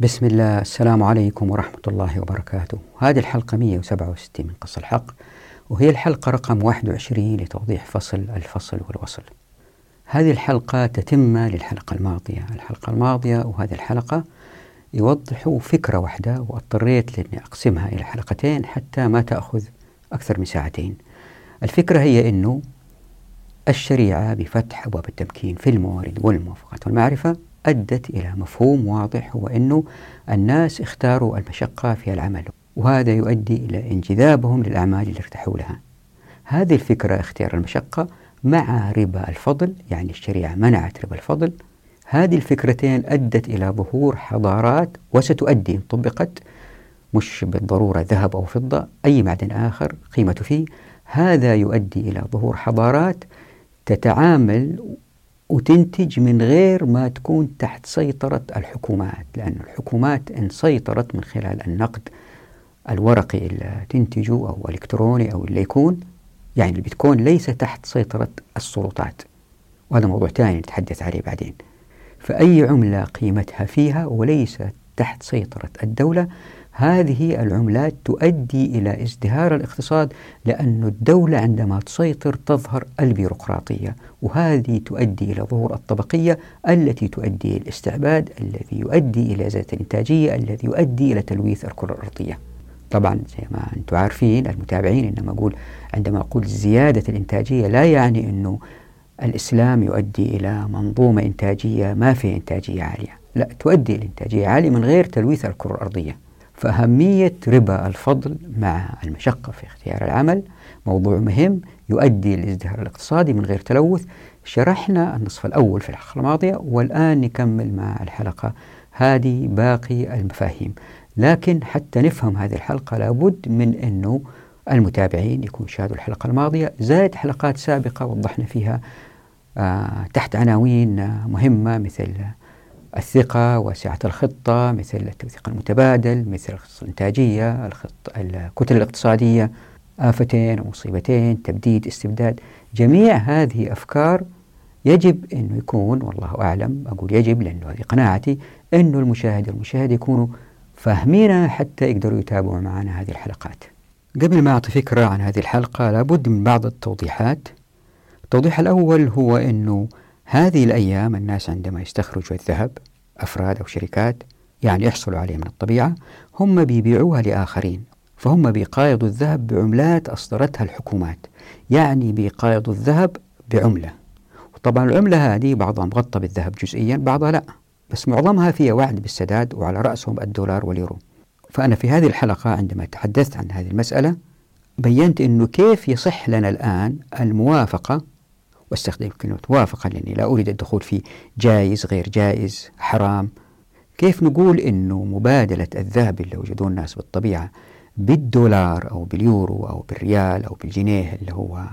بسم الله السلام عليكم ورحمة الله وبركاته. هذه الحلقة 167 من قص الحق وهي الحلقة رقم 21 لتوضيح فصل الفصل والوصل. هذه الحلقة تتمة للحلقة الماضية. الحلقة الماضية وهذه الحلقة يوضحوا فكرة واحدة واضطريت لأني أقسمها إلى حلقتين حتى ما تأخذ أكثر من ساعتين. الفكرة هي أنه الشريعة بفتح أبواب التمكين في الموارد والموافقات والمعرفة أدت إلى مفهوم واضح هو أنه الناس اختاروا المشقة في العمل وهذا يؤدي إلى انجذابهم للأعمال اللي ارتاحوا لها. هذه الفكرة اختيار المشقة مع ربا الفضل يعني الشريعة منعت ربا الفضل. هذه الفكرتين أدت إلى ظهور حضارات وستؤدي إن طبقت مش بالضرورة ذهب أو فضة أي معدن آخر قيمته فيه. هذا يؤدي إلى ظهور حضارات تتعامل وتنتج من غير ما تكون تحت سيطرة الحكومات لأن الحكومات إن سيطرت من خلال النقد الورقي اللي تنتجه أو الإلكتروني أو اللي يكون يعني البيتكوين ليس تحت سيطرة السلطات. وهذا موضوع ثاني نتحدث عليه بعدين. فأي عملة قيمتها فيها وليس تحت سيطرة الدولة هذه العملات تؤدي إلى ازدهار الاقتصاد لأن الدولة عندما تسيطر تظهر البيروقراطية وهذه تؤدي إلى ظهور الطبقية التي تؤدي إلى الاستعباد الذي يؤدي إلى زيادة الإنتاجية الذي يؤدي إلى تلويث الكرة الأرضية. طبعا زي ما أنتم عارفين المتابعين إنما أقول عندما أقول زيادة الإنتاجية لا يعني أنه الإسلام يؤدي إلى منظومة إنتاجية ما في إنتاجية عالية. لا تؤدي إلى إنتاجية عالية من غير تلويث الكرة الأرضية. فأهمية ربا الفضل مع المشقة في اختيار العمل موضوع مهم يؤدي للازدهار الاقتصادي من غير تلوث. شرحنا النصف الأول في الحلقة الماضية والآن نكمل مع الحلقة هذه باقي المفاهيم. لكن حتى نفهم هذه الحلقة لابد من أنه المتابعين يكون شاهدوا الحلقة الماضية. زائد حلقات سابقة وضحنا فيها آه تحت عناوين مهمة مثل الثقة وسعة الخطة مثل التوثيق المتبادل مثل الخطة الإنتاجية الخطة الكتل الاقتصادية آفتين ومصيبتين تبديد استبداد. جميع هذه أفكار يجب أنه يكون والله أعلم أقول يجب لأنه هذه قناعتي أنه المشاهد والمشاهد يكونوا فاهمينها حتى يقدروا يتابعوا معنا هذه الحلقات. قبل ما أعطي فكرة عن هذه الحلقة لابد من بعض التوضيحات. التوضيح الأول هو أنه هذه الأيام الناس عندما يستخرجوا الذهب أفراد أو شركات يعني يحصلوا عليه من الطبيعة هم بيبيعوها لآخرين. فهم بيقايضوا الذهب بعملات أصدرتها الحكومات يعني بيقايضوا الذهب بعملة. وطبعا العملة هذه بعضها مغطى بالذهب جزئيا بعضها لا. بس معظمها فيها وعد بالسداد وعلى رأسهم الدولار واليورو. فأنا في هذه الحلقة عندما تحدثت عن هذه المسألة بينت أنه كيف يصح لنا الآن الموافقة واستخدم كلمة موافقة لأني لا أريد الدخول في جائز غير جائز حرام. كيف نقول أنه مبادلة الذهب اللي وجدوه الناس بالطبيعة بالدولار أو باليورو أو بالريال أو بالجنيه اللي هو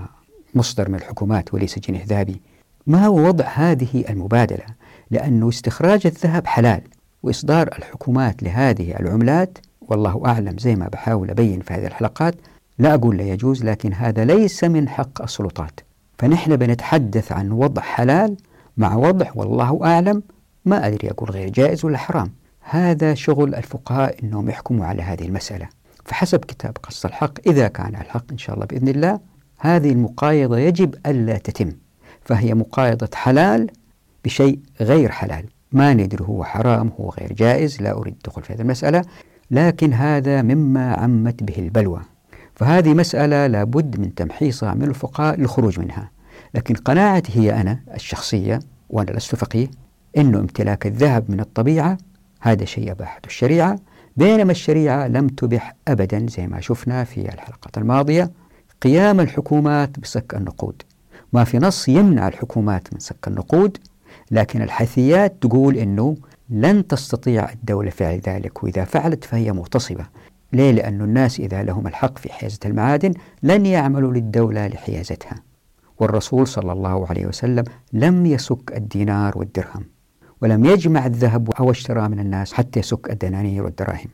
مصدر من الحكومات وليس جنيه ذهبي؟ ما هو وضع هذه المبادلة؟ لأنه استخراج الذهب حلال وإصدار الحكومات لهذه العملات والله أعلم زي ما بحاول أبين في هذه الحلقات لا أقول لا يجوز لكن هذا ليس من حق السلطات. فنحن بنتحدث عن وضع حلال مع وضع والله أعلم ما أدري أقول غير جائز ولا حرام. هذا شغل الفقهاء أنهم يحكموا على هذه المسألة. فحسب كتاب قص الحق إذا كان الحق إن شاء الله بإذن الله هذه المقايضة يجب ألا تتم. فهي مقايضة حلال بشيء غير حلال. ما ندري هو حرام هو غير جائز لا أريد الدخول في هذه المسألة لكن هذا مما عمت به البلوى. فهذه مسألة لابد من تمحيصها من الفقهاء للخروج منها. لكن قناعتي هي أنا الشخصية وأنا لست فقيه أنه امتلاك الذهب من الطبيعة هذا شيء أباحته الشريعة. بينما الشريعة لم تبح أبدا زي ما شفنا في الحلقات الماضية. قيام الحكومات بسك النقود. ما في نص يمنع الحكومات من سك النقود لكن الحيثيات تقول أنه لن تستطيع الدولة فعل ذلك وإذا فعلت فهي مغتصبة. ليه؟ لأن الناس إذا لهم الحق في حيازة المعادن لن يعملوا للدولة لحيازتها. والرسول صلى الله عليه وسلم لم يسك الدينار والدرهم ولم يجمع الذهب أو اشترى من الناس حتى يسك الدنانير والدراهم.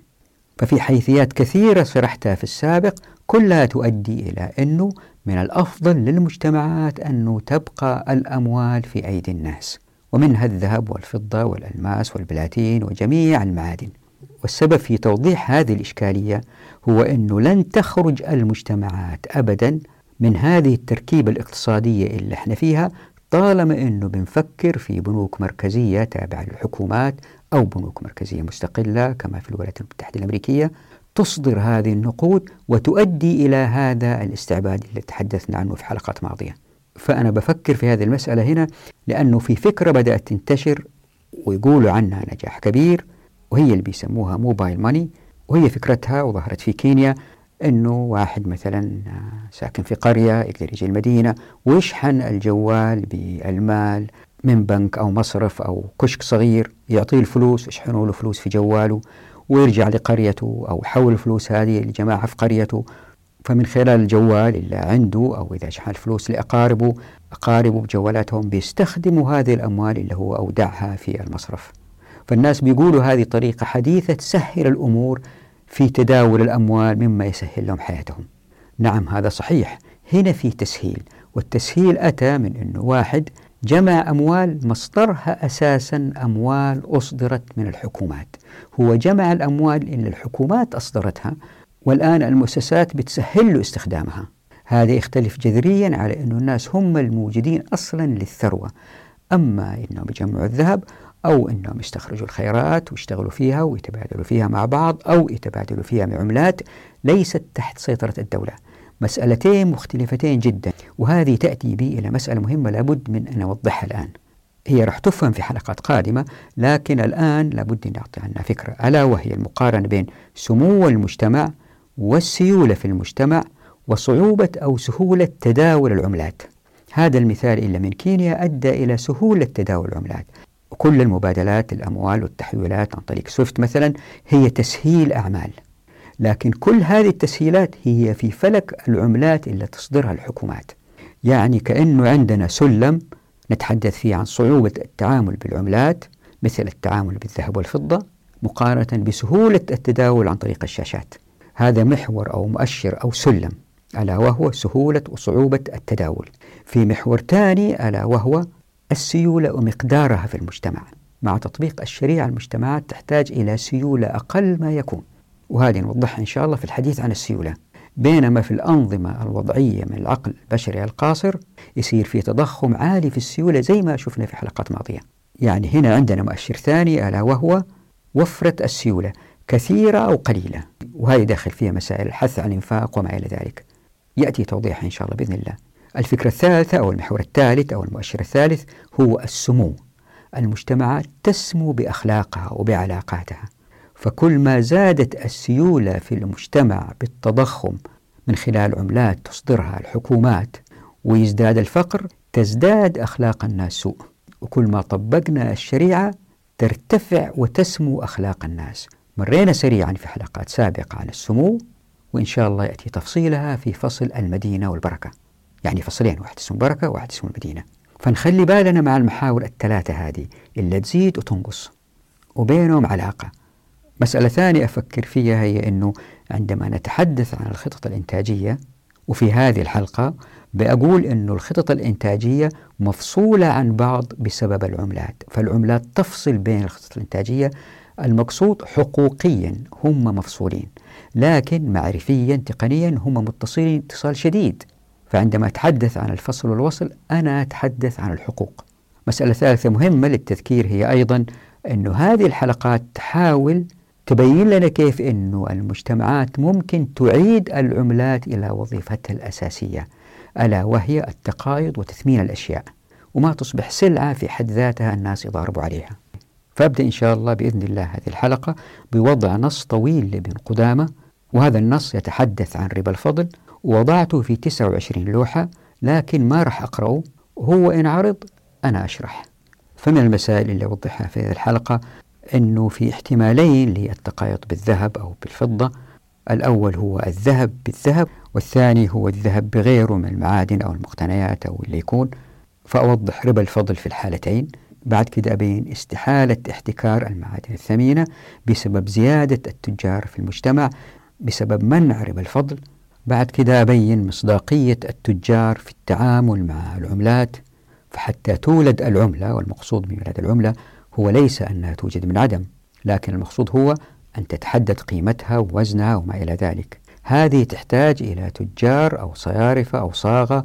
ففي حيثيات كثيرة شرحتها في السابق كلها تؤدي إلى أنه من الأفضل للمجتمعات أنه تبقى الأموال في أيدي الناس ومنها الذهب والفضة والألماس والبلاتين وجميع المعادن. والسبب في توضيح هذه الإشكالية هو أنه لن تخرج المجتمعات أبدا من هذه التركيبة الاقتصادية اللي إحنا فيها طالما أنه بنفكر في بنوك مركزية تابعة للحكومات أو بنوك مركزية مستقلة كما في الولايات المتحدة الأمريكية تصدر هذه النقود وتؤدي إلى هذا الاستعباد اللي تحدثنا عنه في حلقات ماضية. فأنا بفكر في هذه المسألة هنا لأنه في فكرة بدأت تنتشر ويقولوا عنها نجاح كبير وهي اللي بيسموها موبايل ماني وهي فكرتها وظهرت في كينيا إنه واحد مثلا ساكن في قرية يقدر يجي المدينة ويشحن الجوال بالمال من بنك أو مصرف أو كشك صغير يعطيه الفلوس يشحنوا له فلوس في جواله ويرجع لقريته أو يحول الفلوس هذه لجماعة في قريته فمن خلال الجوال اللي عنده أو إذا شحن الفلوس لأقاربه أقاربه بجوالاتهم بيستخدموا هذه الأموال اللي هو أودعها في المصرف. فالناس بيقولوا هذه طريقه حديثة تسهل الأمور في تداول الأموال مما يسهل لهم حياتهم. نعم هذا صحيح. هنا في تسهيل والتسهيل أتى من أنه واحد جمع أموال مصدرها أساسا أموال أصدرت من الحكومات. هو جمع الأموال اللي الحكومات أصدرتها والآن المؤسسات بتسهل له استخدامها. هذا يختلف جذريا على أن الناس هم الموجدين أصلا للثروة. أما أنهم يجمعوا الذهب أو أنهم يستخرجوا الخيرات ويشتغلوا فيها ويتبادلوا فيها مع بعض أو يتبادلوا فيها بعملات ليست تحت سيطرة الدولة. مسألتين مختلفتين جدا وهذه تأتي بي إلى مسألة مهمة لابد من أن أوضحها الآن. هي راح تفهم في حلقات قادمة لكن الآن لابد أن نعطي عنها فكرة ألا وهي المقارنة بين سمو المجتمع والسيولة في المجتمع وصعوبة أو سهولة تداول العملات. هذا المثال إلا من كينيا أدى إلى سهولة تداول العملات. كل المبادلات الأموال والتحويلات عن طريق سويفت مثلا هي تسهيل أعمال. لكن كل هذه التسهيلات هي في فلك العملات اللي تصدرها الحكومات. يعني كأنه عندنا سلم نتحدث فيه عن صعوبة التعامل بالعملات مثل التعامل بالذهب والفضة مقارنة بسهولة التداول عن طريق الشاشات. هذا محور أو مؤشر أو سلم ألا وهو سهولة وصعوبة التداول. في محور ثاني ألا وهو السيولة ومقدارها في المجتمع. مع تطبيق الشريعة المجتمعات تحتاج إلى سيولة أقل ما يكون. وهذه نوضحها إن شاء الله في الحديث عن السيولة. بينما في الأنظمة الوضعية من العقل البشري القاصر يصير في تضخم عالي في السيولة زي ما شفنا في حلقات ماضية. يعني هنا عندنا مؤشر ثاني ألا وهو وفرة السيولة كثيرة أو قليلة. وهذه داخل فيها مسائل الحث عن الإنفاق وما إلى ذلك. يأتي توضيحها إن شاء الله بإذن الله. الفكرة الثالثة أو المحور الثالث أو المؤشر الثالث هو السمو. المجتمعات تسمو بأخلاقها وبعلاقاتها. فكل ما زادت السيولة في المجتمع بالتضخم من خلال عملات تصدرها الحكومات ويزداد الفقر تزداد أخلاق الناس سوء. وكل ما طبقنا الشريعة ترتفع وتسمو أخلاق الناس. مرينا سريعا في حلقات سابقة عن السمو وإن شاء الله يأتي تفصيلها في فصل المدينة والبركة. يعني فصلين واحد اسمه بركة وواحد اسمه المدينة. فنخلي بالنا مع المحاور الثلاثة هذه اللي تزيد وتنقص وبينهم علاقة. مسألة ثانية أفكر فيها هي أنه عندما نتحدث عن الخطط الإنتاجية وفي هذه الحلقة بأقول أنه الخطط الإنتاجية مفصولة عن بعض بسبب العملات. فالعملات تفصل بين الخطط الإنتاجية المقصود حقوقيا هم مفصولين لكن معرفيا تقنيا هم متصلين اتصال شديد. فعندما أتحدث عن الفصل والوصل أنا أتحدث عن الحقوق. مسألة ثالثة مهمة للتذكير هي أيضا أن هذه الحلقات تحاول تبين لنا كيف أن المجتمعات ممكن تعيد العملات إلى وظيفتها الأساسية ألا وهي التقايض وتثمين الأشياء وما تصبح سلعة في حد ذاتها الناس يضاربوا عليها. فأبدأ إن شاء الله بإذن الله هذه الحلقة بوضع نص طويل لابن قدامة وهذا النص يتحدث عن ربا الفضل وضعته في 29 لوحة لكن ما راح أقرأه هو إن عرض أنا أشرح. فمن المسائل اللي أوضحها في هذه الحلقة أنه في احتمالين للتقايض بالذهب أو بالفضة. الأول هو الذهب بالذهب والثاني هو الذهب بغيره من المعادن أو المقتنيات أو اللي يكون. فأوضح ربا الفضل في الحالتين. بعد كده أبين استحالة احتكار المعادن الثمينة بسبب زيادة التجار في المجتمع بسبب منع ربا الفضل. بعد كده أبين مصداقية التجار في التعامل مع العملات فحتى تولد العملة والمقصود من ميلاد العملة هو ليس أنها توجد من عدم لكن المقصود هو أن تتحدد قيمتها ووزنها وما إلى ذلك. هذه تحتاج إلى تجار أو صيارفة أو صاغة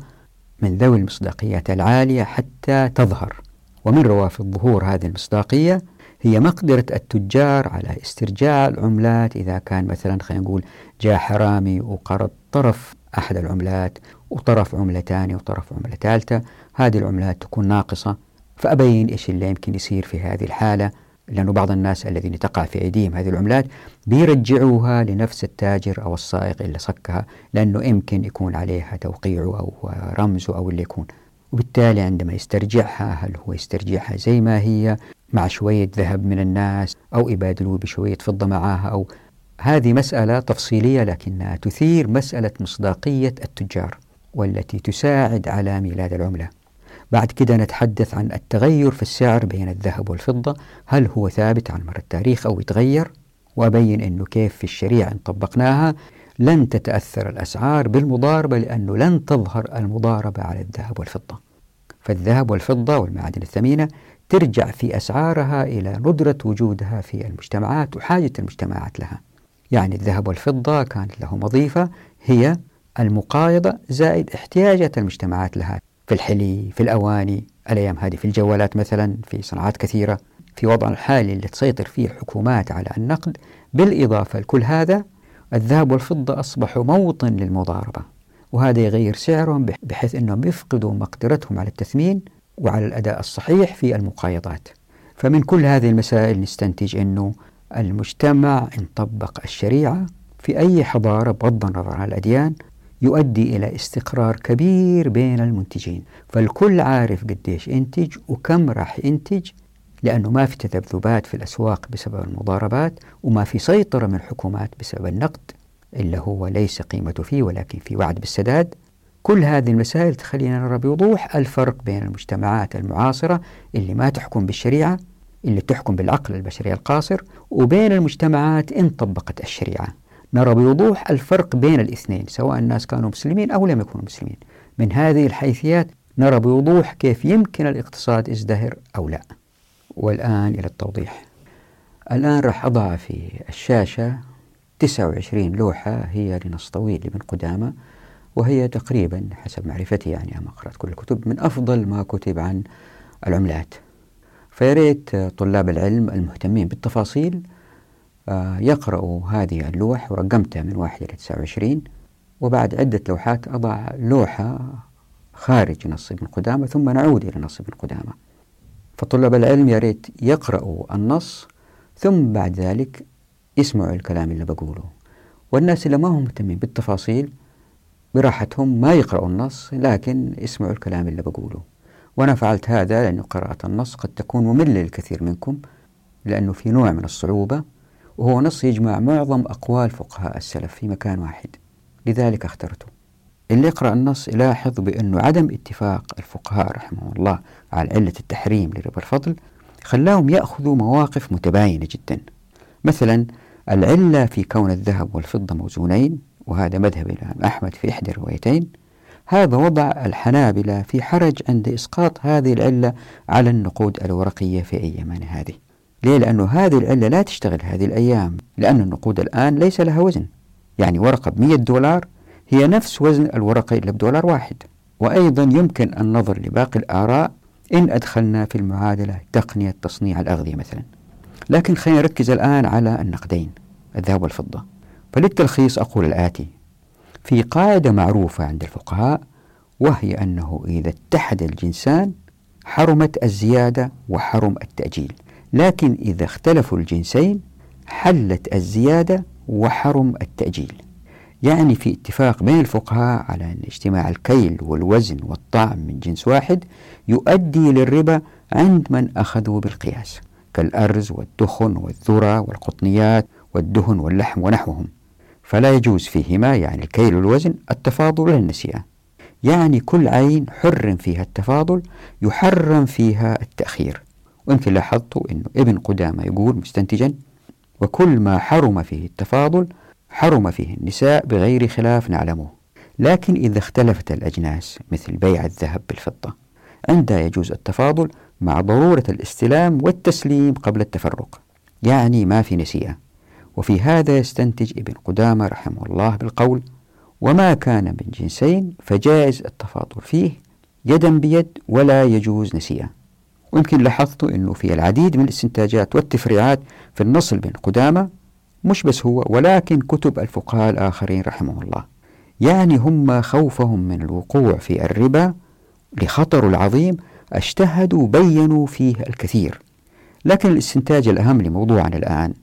من ذوي المصداقيات العالية حتى تظهر. ومن روافد ظهور هذه المصداقية هي مقدرة التجار على استرجاع العملات إذا كان مثلا خلينا نقول جاء حرامي وقرض طرف أحد العملات وطرف عملة ثانية وطرف عملة ثالثة هذه العملات تكون ناقصة. فأبين إيش اللي يمكن يصير في هذه الحالة. لأنه بعض الناس الذين تقع في أيديهم هذه العملات بيرجعوها لنفس التاجر أو السائق اللي صكها لأنه يمكن يكون عليها توقيعه أو رمزه أو اللي يكون. وبالتالي عندما يسترجعها هل هو يسترجعها زي ما هي مع شوية ذهب من الناس أو يبادلوه بشوية فضة معاها أو هذه مسألة تفصيلية لكنها تثير مسألة مصداقية التجار والتي تساعد على ميلاد العملة. بعد كده نتحدث عن التغير في السعر بين الذهب والفضة. هل هو ثابت على مر التاريخ أو يتغير؟ وأبين أنه كيف في الشريعة إن طبقناها. لن تتأثر الأسعار بالمضاربة لأنه لن تظهر المضاربة على الذهب والفضة. فالذهب والفضة والمعادن الثمينة ترجع في أسعارها إلى ندرة وجودها في المجتمعات وحاجة المجتمعات لها. يعني الذهب والفضة كانت لهم وظيفة هي المقايضة زائد احتياجات المجتمعات لها في الحلي في الأواني الأيام هذه في الجوالات مثلا في صناعات كثيرة في وضع الحالي اللي تسيطر فيه حكومات على النقد. بالإضافة لكل هذا الذهب والفضة أصبحوا موطن للمضاربة وهذا يغير سعرهم بحيث أنهم يفقدوا مقدرتهم على التثمين وعلى الأداء الصحيح في المقايضات. فمن كل هذه المسائل نستنتج أنه المجتمع إن طبق الشريعة في أي حضارة بغض النظر عن الأديان يؤدي إلى استقرار كبير بين المنتجين. فالكل عارف قديش ينتج وكم راح ينتج لأنه ما في تذبذبات في الأسواق بسبب المضاربات وما في سيطرة من الحكومات بسبب النقد إلا هو ليس قيمته فيه ولكن في وعد بالسداد. كل هذه المسائل تخلينا نرى بوضوح الفرق بين المجتمعات المعاصرة اللي ما تحكم بالشريعة اللي تحكم بالعقل البشري القاصر وبين المجتمعات إن طبقت الشريعة. نرى بوضوح الفرق بين الاثنين سواء الناس كانوا مسلمين أو لم يكونوا مسلمين. من هذه الحيثيات نرى بوضوح كيف يمكن الاقتصاد يزدهر أو لا. والآن إلى التوضيح. الآن راح أضع في الشاشة 29 لوحة هي لنص طويل لابن قدامة وهي تقريبا حسب معرفتي يعني أما قرأت كل الكتب من أفضل ما كتب عن العملات. فياريت طلاب العلم المهتمين بالتفاصيل آه، يقرأوا هذه اللوح ورقمتها من واحد إلى 29 وبعد عدة لوحات أضع لوحة خارج نص ابن قدامة ثم نعود إلى نص ابن قدامة فطلاب العلم يا ريت يقرأوا النص ثم بعد ذلك يسمعوا الكلام اللي بقوله. والناس اللي ما هم مهتمين بالتفاصيل براحتهم ما يقرأوا النص لكن يسمعوا الكلام اللي بقوله. وأنا فعلت هذا لأن قراءة النص قد تكون مملة للكثير منكم لأنه في نوع من الصعوبة وهو نص يجمع معظم أقوال فقهاء السلف في مكان واحد. لذلك اخترته. اللي يقرأ النص يلاحظ بأنه عدم اتفاق الفقهاء رحمه الله على علة التحريم لربا الفضل خلاهم يأخذوا مواقف متباينة جدا. مثلا العلة في كون الذهب والفضة موزونين وهذا مذهب الإمام أحمد في إحدى الروايتين هذا وضع الحنابلة في حرج عند إسقاط هذه العلة على النقود الورقية في أيامنا هذه. ليه؟ لأنه هذه العلة لا تشتغل هذه الأيام لأن النقود الآن ليس لها وزن. يعني ورقة ب 100 دولار هي نفس وزن الورقة اللي بدولار واحد. وأيضا يمكن النظر لباقي الآراء إن أدخلنا في المعادلة تقنية تصنيع الأغذية مثلا. لكن خلينا نركز الآن على النقدين الذهب والفضة. فللتلخيص أقول الآتي. في قاعدة معروفة عند الفقهاء وهي أنه إذا اتحد الجنسان حرمت الزيادة وحرم التأجيل. لكن إذا اختلفوا الجنسين حلت الزيادة وحرم التأجيل. يعني في اتفاق بين الفقهاء على أن اجتماع الكيل والوزن والطعم من جنس واحد يؤدي للربا عند من أخذوا بالقياس كالأرز والدخن والذرة والقطنيات والدهن واللحم ونحوهم. فلا يجوز فيهما يعني الكيل والوزن التفاضل ولا النسيان يعني كل عين حرم فيها التفاضل يحرم فيها التأخير. ويمكن لاحظتوا أنه ابن قدامة يقول مستنتجا وكل ما حرم فيه التفاضل حرم فيه النساء بغير خلاف نعلمه. لكن إذا اختلفت الأجناس مثل بيع الذهب بالفضة عندها يجوز التفاضل مع ضرورة الاستلام والتسليم قبل التفرق. يعني ما في نسيئة وفي هذا يستنتج ابن قدامة رحمه الله بالقول وما كان من جنسين فجائز التفاضل فيه يدا بيد ولا يجوز نسيئا ويمكن لاحظتوا أنه في العديد من الاستنتاجات والتفريعات في النص بين قدامة مش بس هو ولكن كتب الفقهاء الآخرين رحمه الله. يعني هم خوفهم من الوقوع في الربا لخطر العظيم اجتهدوا بينوا فيه الكثير. لكن الاستنتاج الأهم لموضوعنا الآن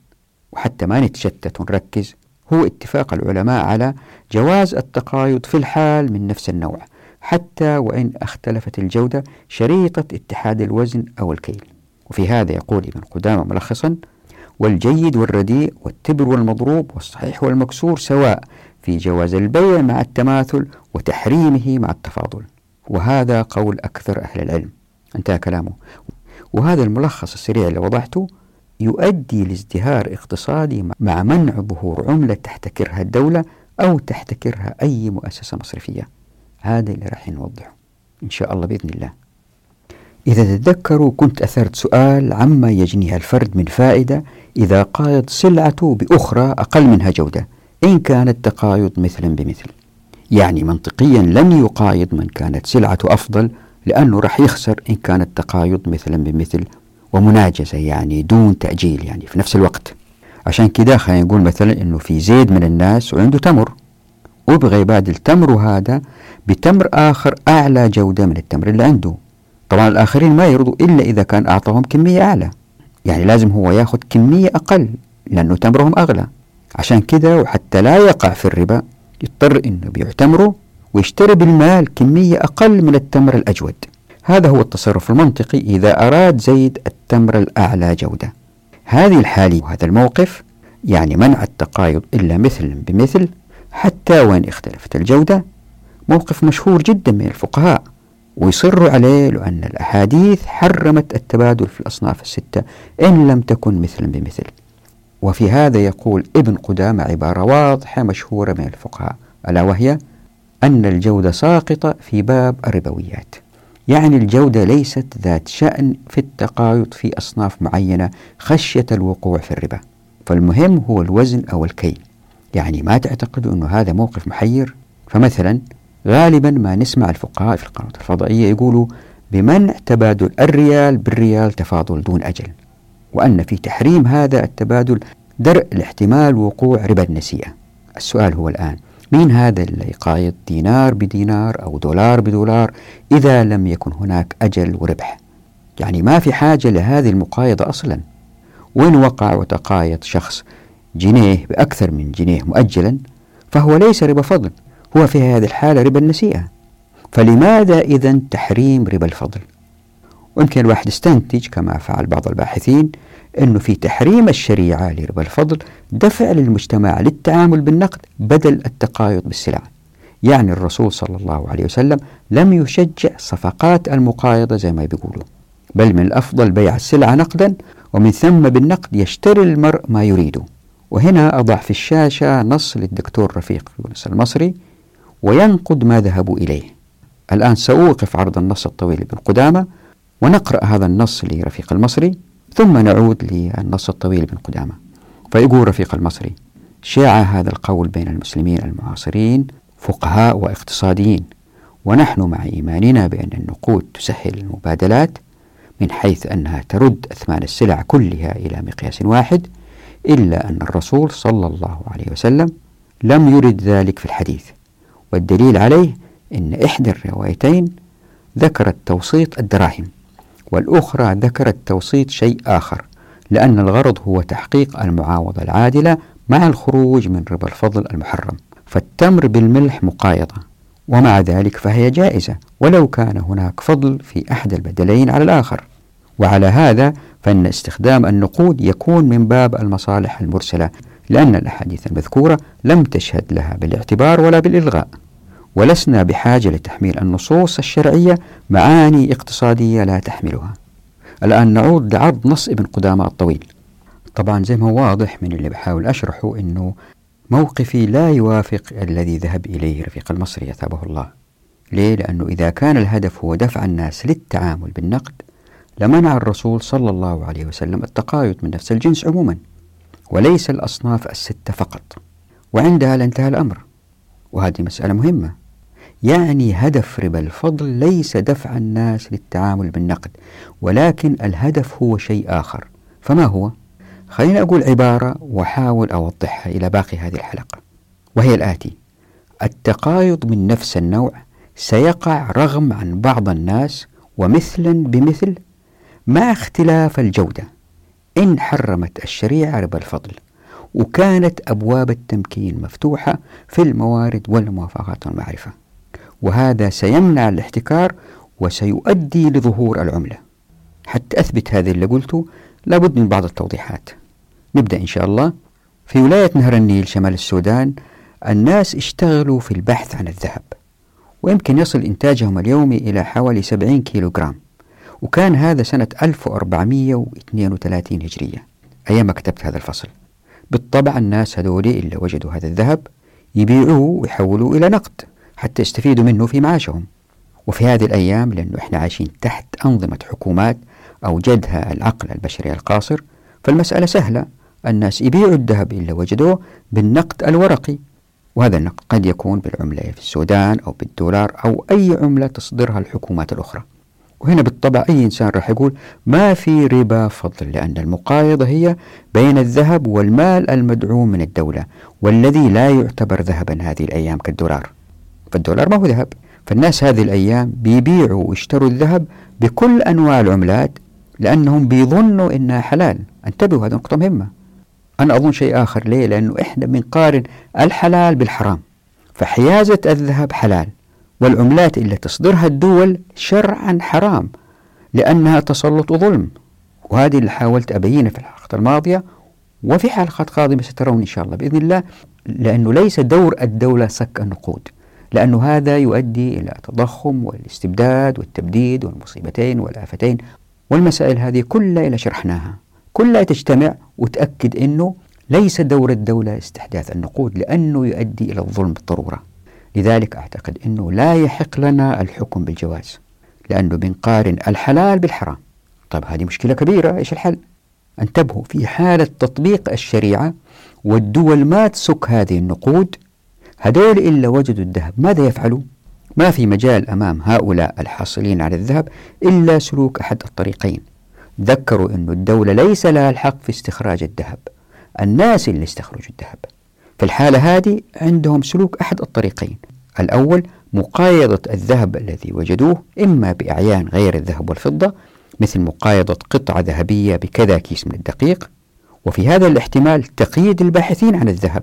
وحتى ما نتشتت ونركز هو اتفاق العلماء على جواز التقايض في الحال من نفس النوع حتى وإن اختلفت الجودة شريطة اتحاد الوزن أو الكيل. وفي هذا يقول ابن قدامة ملخصا والجيد والرديء والتبر والمضروب والصحيح والمكسور سواء في جواز البيع مع التماثل وتحريمه مع التفاضل. وهذا قول أكثر أهل العلم. انتهى كلامه. وهذا الملخص السريع اللي وضعته يؤدي لازدهار اقتصادي مع منع ظهور عملة تحتكرها الدولة أو تحتكرها أي مؤسسة مصرفية. هذا اللي راح نوضحه إن شاء الله بإذن الله. إذا تتذكروا كنت أثرت سؤال عما يجنيها الفرد من فائدة إذا قايض سلعته بأخرى أقل منها جودة إن كان التقايض مثلا بمثل. يعني منطقيا لن يقايض من كانت سلعته أفضل لأنه راح يخسر إن كان التقايض مثلا بمثل ومناجزة يعني دون تأجيل يعني في نفس الوقت. عشان كده خلينا نقول مثلا إنه في زيد من الناس وعنده تمر. ويبغى يبادل تمره هذا بتمر آخر أعلى جودة من التمر اللي عنده. طبعا الآخرين ما يرضوا إلا إذا كان أعطاهم كمية أعلى. يعني لازم هو ياخذ كمية أقل لأنه تمرهم أغلى. عشان كده وحتى لا يقع في الربا يضطر إنه يبيع تمره ويشتري بالمال كمية أقل من التمر الأجود. هذا هو التصرف المنطقي إذا أراد زيد التمر الأعلى جودة. هذه الحالة وهذا الموقف يعني منع التقايض إلا مثل بمثل حتى وإن اختلفت الجودة. موقف مشهور جدا من الفقهاء ويصروا عليه لأن الأحاديث حرمت التبادل في الأصناف الستة إن لم تكن مثلا بمثل. وفي هذا يقول ابن قدامة عبارة واضحة مشهورة من الفقهاء ألا وهي أن الجودة ساقطة في باب الربويات. يعني الجودة ليست ذات شأن في التقايض في أصناف معينة خشية الوقوع في الربا فالمهم هو الوزن أو الكيل. يعني ما تعتقدوا أنه هذا موقف محير؟ فمثلا غالبا ما نسمع الفقهاء في القنوات الفضائية يقولوا بمنع تبادل الريال بالريال تفاضل دون أجل وأن في تحريم هذا التبادل درء لاحتمال وقوع ربا النسيئة. السؤال هو الآن مين هذا اللي يقايض دينار بدينار أو دولار بدولار إذا لم يكن هناك أجل وربح. يعني ما في حاجة لهذه المقايضة أصلا. وإن وقع وتقايض شخص جنيه بأكثر من جنيه مؤجلا فهو ليس ربا فضل هو في هذه الحالة ربا النسيئة فلماذا إذا تحريم ربا الفضل؟ ويمكن الواحد يستنتج كما فعل بعض الباحثين أنه في تحريم الشريعة لربا الفضل دفع للمجتمع للتعامل بالنقد بدل التقايض بالسلع. يعني الرسول صلى الله عليه وسلم لم يشجع صفقات المقايضة زي ما بيقولوا بل من الأفضل بيع السلعة نقدا ومن ثم بالنقد يشتري المرء ما يريده. وهنا أضع في الشاشة نص للدكتور رفيق يونس المصري وينقد ما ذهبوا إليه. الآن سأوقف عرض النص الطويل لابن قدامة ونقرأ هذا النص لرفيق المصري. ثم نعود للنص الطويل لابن قدامة. فيقول رفيق المصري شاع هذا القول بين المسلمين المعاصرين فقهاء واقتصاديين ونحن مع إيماننا بأن النقود تسهل المبادلات من حيث أنها ترد أثمان السلع كلها إلى مقياس واحد إلا أن الرسول صلى الله عليه وسلم لم يرد ذلك في الحديث. والدليل عليه أن إحدى الروايتين ذكرت توسيط الدراهم. والأخرى ذكرت توسيط شيء آخر لأن الغرض هو تحقيق المعاوضة العادلة مع الخروج من ربا الفضل المحرم. فالتمر بالملح مقايضة ومع ذلك فهي جائزة ولو كان هناك فضل في أحد البدلين على الآخر. وعلى هذا فإن استخدام النقود يكون من باب المصالح المرسلة لأن الأحاديث المذكورة لم تشهد لها بالإعتبار ولا بالإلغاء. ولسنا بحاجة لتحميل النصوص الشرعية معاني اقتصادية لا تحملها. الآن نعود لعرض نص ابن قدامة الطويل. طبعا زي ما هو واضح من اللي بحاول أشرحه أنه موقفي لا يوافق الذي ذهب إليه رفيق المصري أثابه الله. ليه؟ لأنه إذا كان الهدف هو دفع الناس للتعامل بالنقد لمنع الرسول صلى الله عليه وسلم التقايض من نفس الجنس عموما وليس الأصناف الستة فقط. وعندها لانتهى الأمر. وهذه مسألة مهمة. يعني هدف ربا الفضل ليس دفع الناس للتعامل بالنقد ولكن الهدف هو شيء آخر. فما هو؟ خليني أقول عبارة وأحاول أوضحها إلى باقي هذه الحلقة وهي الآتي التقايض من نفس النوع سيقع رغم عن بعض الناس ومثلا بمثل مع اختلاف الجودة. إن حرمت الشريعة ربا الفضل وكانت أبواب التمكين مفتوحة في الموارد والموافقات والمعرفة. وهذا سيمنع الاحتكار وسيؤدي لظهور العملة. حتى أثبت هذا اللي قلته لابد من بعض التوضيحات. نبدأ إن شاء الله. في ولاية نهر النيل شمال السودان الناس اشتغلوا في البحث عن الذهب ويمكن يصل إنتاجهم اليومي إلى حوالي 70 كيلو جرام وكان هذا سنة 1432 هجرية أيام ما كتبت هذا الفصل. بالطبع الناس هذول اللي وجدوا هذا الذهب يبيعوه ويحولوه إلى نقد. حتى يستفيدوا منه في معاشهم. وفي هذه الأيام لأنه إحنا عايشين تحت أنظمة حكومات أوجدها العقل البشري القاصر فالمسألة سهلة. الناس يبيعوا الذهب اللي وجدوه بالنقد الورقي وهذا النقد قد يكون بالعملة في السودان أو بالدولار أو أي عملة تصدرها الحكومات الأخرى. وهنا بالطبع أي إنسان راح يقول ما في ربا فضل لأن المقايضة هي بين الذهب والمال المدعوم من الدولة والذي لا يعتبر ذهبا هذه الأيام كالدولار. فالدولار ما هو ذهب. فالناس هذه الأيام بيبيعوا ويشتروا الذهب بكل أنواع العملات لأنهم بيظنوا إنها حلال. انتبهوا هذه نقطة مهمة. أنا أظن شيء آخر. ليه؟ لأنه إحنا بنقارن الحلال بالحرام. فحيازة الذهب حلال والعملات اللي تصدرها الدول شرعا حرام لأنها تسلط وظلم وهذه اللي حاولت أبينها في الحلقة الماضية وفي حلقات قادمة سترون إن شاء الله بإذن الله لأنه ليس دور الدولة سك النقود. لأنه هذا يؤدي إلى تضخم والاستبداد والتبديد والمصيبتين والآفتين. والمسائل هذه كلها إلى شرحناها. كلها تجتمع وتأكد أنه ليس دور الدولة استحداث النقود لأنه يؤدي إلى الظلم بالضرورة. لذلك أعتقد أنه لا يحق لنا الحكم بالجواز لأنه بنقارن الحلال بالحرام. طيب هذه مشكلة كبيرة إيش الحل؟ أنتبهوا في حالة تطبيق الشريعة والدول ما تسك هذه النقود هذول إلا وجدوا الذهب. ماذا يفعلوا؟ ما في مجال أمام هؤلاء الحاصلين على الذهب إلا سلوك أحد الطريقين. ذكروا أن الدولة ليس لها الحق في استخراج الذهب. الناس اللي استخرجوا الذهب. في الحالة هذه عندهم سلوك أحد الطريقين. الأول مقايضة الذهب الذي وجدوه إما بأعيان غير الذهب والفضة مثل مقايضة قطعة ذهبية بكذا كيس من الدقيق. وفي هذا الاحتمال تقييد الباحثين عن الذهب.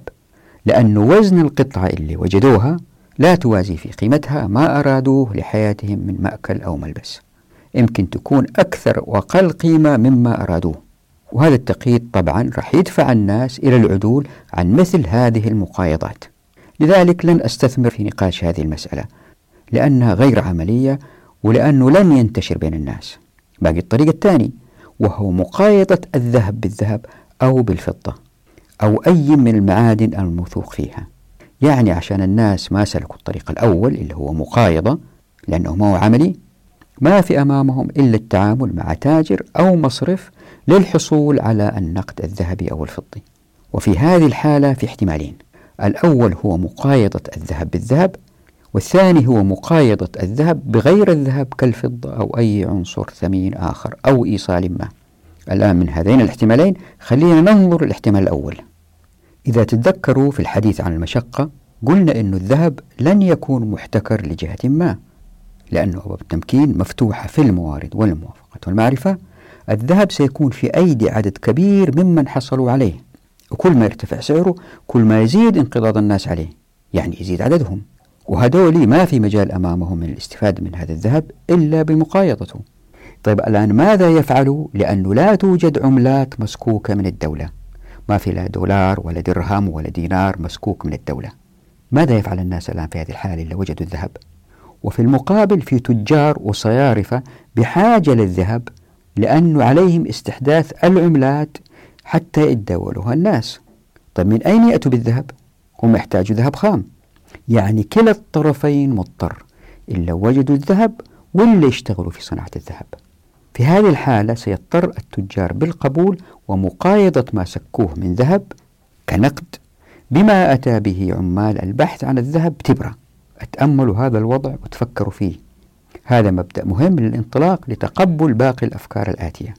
لأن وزن القطعة اللي وجدوها لا توازي في قيمتها ما أرادوه لحياتهم من مأكل أو ملبس. يمكن تكون أكثر وأقل قيمة مما أرادوه. وهذا التقييد طبعا راح يدفع الناس إلى العدول عن مثل هذه المقايضات. لذلك لن أستثمر في نقاش هذه المسألة لأنها غير عملية ولأنه لن ينتشر بين الناس. باقي الطريق الثاني وهو مقايضة الذهب بالذهب أو بالفضة. أو أي من المعادن الموثوق فيها. يعني عشان الناس ما سلكوا الطريق الأول اللي هو مقايضة لأنه ما هو عملي ما في أمامهم إلا التعامل مع تاجر أو مصرف للحصول على النقد الذهبي أو الفضي. وفي هذه الحالة في احتمالين. الأول هو مقايضة الذهب بالذهب والثاني هو مقايضة الذهب بغير الذهب كالفضة أو أي عنصر ثمين آخر أو إيصال ما. الآن من هذين الاحتمالين خلينا ننظر الاحتمال الأول. إذا تتذكروا في الحديث عن المشقة قلنا أن الذهب لن يكون محتكر لجهة ما لأن أبواب التمكين مفتوحة في الموارد والموافقة والمعرفة. الذهب سيكون في أيدي عدد كبير ممن حصلوا عليه وكل ما يرتفع سعره كل ما يزيد انقضاض الناس عليه يعني يزيد عددهم. وهذول ما في مجال أمامهم من الاستفادة من هذا الذهب إلا بمقايضته طيب الآن ماذا يفعلوا؟ لأنه لا توجد عملات مسكوكة من الدولة. ما في لا دولار ولا درهم ولا دينار مسكوك من الدولة. ماذا يفعل الناس الآن في هذه الحالة اللي وجدوا الذهب؟ وفي المقابل في تجار وصيارفة بحاجة للذهب لأنه عليهم استحداث العملات حتى يتداولها الناس. طيب من أين يأتوا بالذهب؟ هم يحتاجوا ذهب خام. يعني كلا الطرفين مضطر. إلا وجدوا الذهب ولا يشتغلوا في صناعة الذهب. في هذه الحالة سيضطر التجار بالقبول ومقايضة ما سكوه من ذهب كنقد بما أتى به عمال البحث عن الذهب تبرة أتأملوا هذا الوضع وتفكروا فيه. هذا مبدأ مهم للانطلاق لتقبل باقي الأفكار الآتية.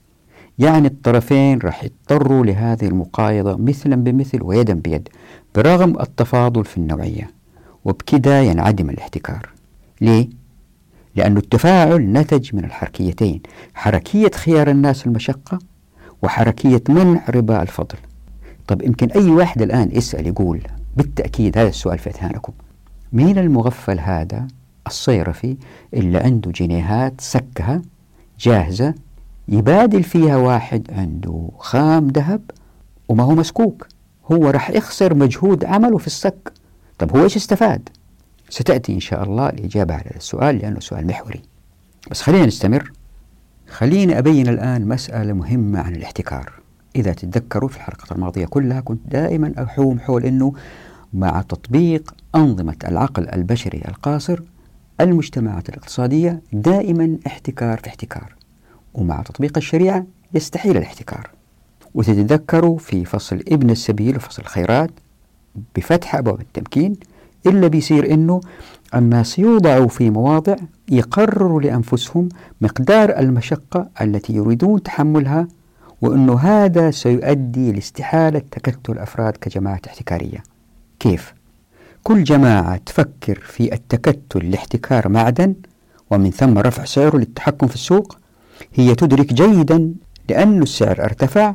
يعني الطرفين راح يضطروا لهذه المقايضة مثلا بمثل ويدا بيد برغم التفاضل في النوعية. وبكذا ينعدم الاحتكار. ليه؟ لأن التفاعل نتج من الحركيتين حركية خيار الناس المشقة وحركية منع ربا الفضل. طب يمكن أي واحد الآن يسأل يقول بالتأكيد هذا السؤال في أذهانكم. مين المغفل هذا؟ الصيرفي اللي عنده جنيهات سكها جاهزة يبادل فيها واحد عنده خام ذهب وما هو مسكوك. هو راح يخسر مجهود عمله في السك. طب هو إيش استفاد؟ ستأتي إن شاء الله الإجابة على السؤال لأنه سؤال محوري. بس خلينا نستمر. خليني أبين الآن مسألة مهمة عن الاحتكار. إذا تتذكروا في الحلقة الماضية كلها كنت دائما أحوم حول أنه مع تطبيق أنظمة العقل البشري القاصر المجتمعات الاقتصادية دائما احتكار في احتكار. ومع تطبيق الشريعة يستحيل الاحتكار. وتتذكروا في فصل ابن السبيل وفصل الخيرات بفتح أبواب التمكين إلا بيصير إنه الناس يوضعوا في مواضع يقرروا لأنفسهم مقدار المشقة التي يريدون تحملها وأنه هذا سيؤدي لاستحالة تكتل أفراد كجماعات احتكارية. كيف؟ كل جماعة تفكر في التكتل لاحتكار معدن ومن ثم رفع سعره للتحكم في السوق. هي تدرك جيدا لأن السعر ارتفع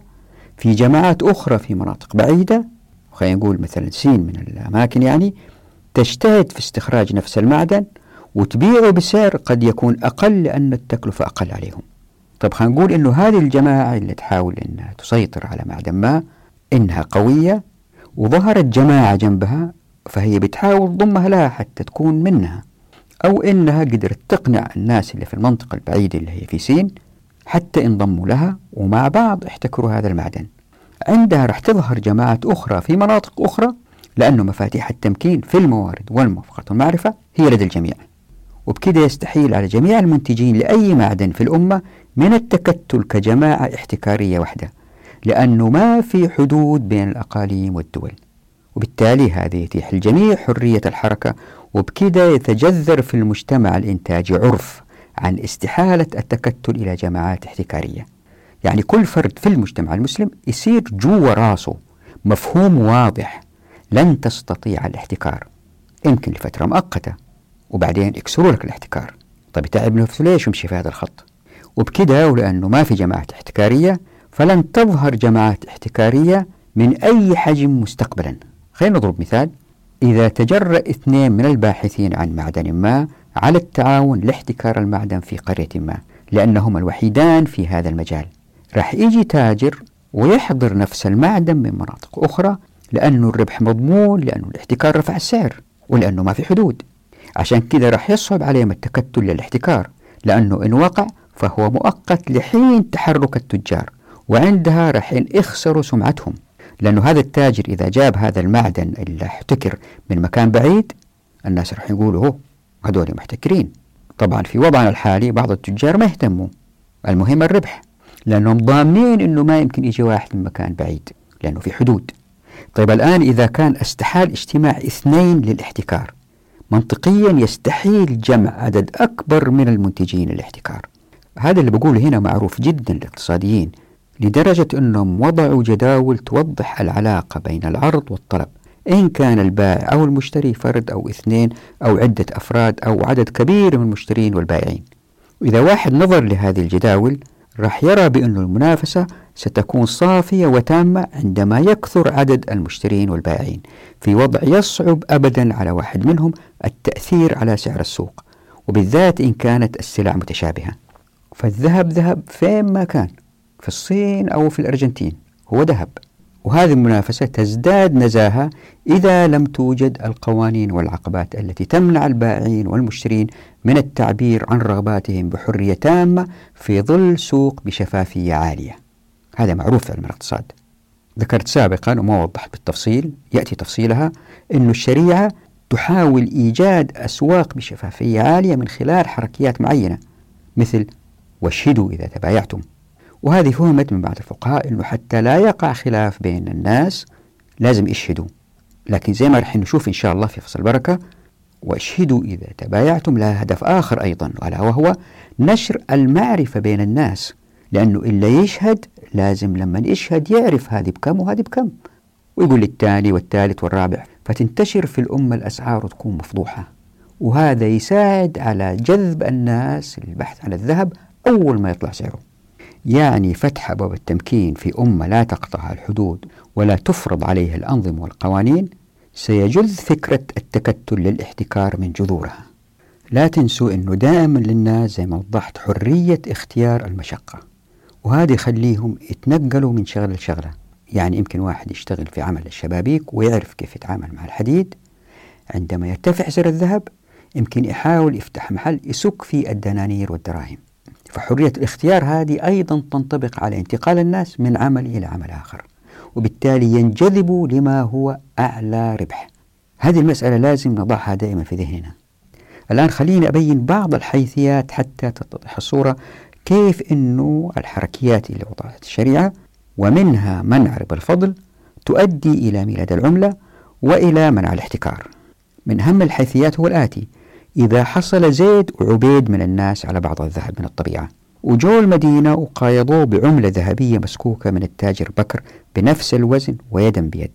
في جماعات أخرى في مناطق بعيدة. خلينا نقول مثلا سين من الأماكن يعني تجتهد في استخراج نفس المعدن وتبيعه بسعر قد يكون أقل لأن التكلفة أقل عليهم. طب خلينا نقول إنه هذه الجماعة اللي تحاول إنها تسيطر على معدن ما إنها قوية وظهرت جماعة جنبها فهي بتحاول تضمها لها حتى تكون منها أو إنها قدرت تقنع الناس اللي في المنطقة البعيدة اللي هي في سين حتى انضموا لها ومع بعض احتكروا هذا المعدن. عندها راح تظهر جماعات أخرى في مناطق أخرى لأنه مفاتيح التمكين في الموارد والموافقة والمعرفة هي لدى الجميع. وبكده يستحيل على جميع المنتجين لأي معدن في الأمة من التكتل كجماعة احتكارية واحدة لأنه ما في حدود بين الأقاليم والدول. وبالتالي هذا يتيح الجميع حرية الحركة وبكده يتجذر في المجتمع الإنتاجي عرف عن استحالة التكتل إلى جماعات احتكارية. يعني كل فرد في المجتمع المسلم يصير جوا راسه مفهوم واضح لن تستطيع الاحتكار. يمكن لفترة مؤقتة وبعدين يكسروا لك الاحتكار. طيب تعب نفسه ليش يمشي في هذا الخط؟ وبكده ولأنه ما في جماعات احتكارية فلن تظهر جماعات احتكارية من أي حجم مستقبلا. خلينا نضرب مثال. إذا تجرأ اثنين من الباحثين عن معدن ما على التعاون لاحتكار المعدن في قرية ما لأنهما الوحيدان في هذا المجال راح يجي تاجر ويحضر نفس المعدن من مناطق أخرى لأنه الربح مضمون لأنه الاحتكار رفع السعر ولأنه ما في حدود. عشان كذا راح يصعب عليهم التكتل للاحتكار لأنه إن وقع فهو مؤقت لحين تحرك التجار وعندها راح يخسروا سمعتهم. لأنه هذا التاجر إذا جاب هذا المعدن اللي احتكر من مكان بعيد الناس راح يقولوا هو هذول محتكرين. طبعا في وضعنا الحالي بعض التجار ما يهتموا. المهم الربح لأنهم ضامنين أنه ما يمكن يجي واحد من مكان بعيد لأنه في حدود. طيب الآن إذا كان استحال اجتماع اثنين للاحتكار منطقيا يستحيل جمع عدد أكبر من المنتجين للاحتكار. هذا اللي بقوله هنا معروف جدا للاقتصاديين لدرجة أنهم وضعوا جداول توضح العلاقة بين العرض والطلب إن كان البائع أو المشتري فرد أو اثنين أو عدة أفراد أو عدد كبير من المشترين والبائعين. وإذا واحد نظر لهذه الجداول راح يرى بأن المنافسة ستكون صافية وتامة عندما يكثر عدد المشترين والبائعين في وضع يصعب أبدا على واحد منهم التأثير على سعر السوق وبالذات إن كانت السلع متشابهة. فالذهب ذهب فين ما كان في الصين أو في الأرجنتين هو ذهب. وهذه المنافسة تزداد نزاهة إذا لم توجد القوانين والعقبات التي تمنع البائعين والمشترين من التعبير عن رغباتهم بحرية تامة في ظل سوق بشفافية عالية. هذا معروف في علم الاقتصاد. ذكرت سابقا وما وضحت بالتفصيل يأتي تفصيلها أن الشريعة تحاول إيجاد أسواق بشفافية عالية من خلال حركيات معينة مثل واشهدوا إذا تبايعتم وهذه فهمت من بعض الفقهاء أنه حتى لا يقع خلاف بين الناس لازم يشهدوا. لكن زي ما رح نشوف إن شاء الله في فصل البركة واشهدوا إذا تبايعتم لها هدف آخر أيضا ألا وهو نشر المعرفة بين الناس. لأنه إلا يشهد لازم لما يشهد يعرف هذه بكم وهذه بكم. ويقول الثاني والثالث والرابع فتنتشر في الأمة الأسعار وتكون مفضوحة. وهذا يساعد على جذب الناس للبحث عن الذهب أول ما يطلع سعره. يعني فتح أبواب التمكين في أمة لا تقطعها الحدود ولا تفرض عليها الأنظمة والقوانين سيجذ فكرة التكتل للاحتكار من جذورها. لا تنسوا أنه دائما للناس زي ما وضحت حرية اختيار المشقة وهذا يخليهم يتنقلوا من شغلة لشغلة. يعني يمكن واحد يشتغل في عمل الشبابيك ويعرف كيف يتعامل مع الحديد. عندما يرتفع سعر الذهب يمكن يحاول يفتح محل يسك فيه الدنانير والدراهم. فحرية الاختيار هذه أيضا تنطبق على انتقال الناس من عمل إلى عمل آخر وبالتالي ينجذبوا لما هو أعلى ربح. هذه المسألة لازم نضعها دائما في ذهننا. الآن خليني أبين بعض الحيثيات حتى تتضح الصورة كيف أنه الحركيات اللي وضعت الشريعة ومنها منع ربا الفضل تؤدي إلى ميلاد العملة وإلى منع الاحتكار. من أهم الحيثيات هو الآتي إذا حصل زيد وعبيد من الناس على بعض الذهب من الطبيعة. وجو المدينة وقايضوه بعملة ذهبية مسكوكة من التاجر بكر بنفس الوزن ويدا بيد.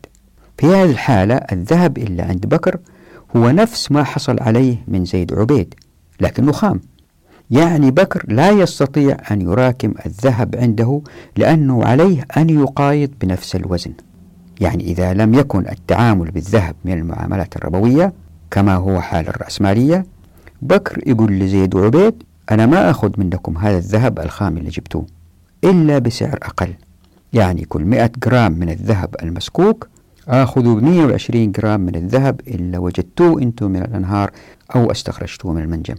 في هذه الحالة الذهب اللي عند بكر هو نفس ما حصل عليه من زيد عبيد لكنه خام. يعني بكر لا يستطيع أن يراكم الذهب عنده لأنه عليه أن يقايض بنفس الوزن. يعني إذا لم يكن التعامل بالذهب من المعاملات الربوية كما هو حال الرأسمالية بكر يقول لزيد وعبيد أنا ما أخذ منكم هذا الذهب الخام اللي جبتوه إلا بسعر أقل. يعني كل 100 جرام من الذهب المسكوك آخذوا 120 جرام من الذهب إلا وجدتوه أنتم من الأنهار أو استخرجتوه من المنجم.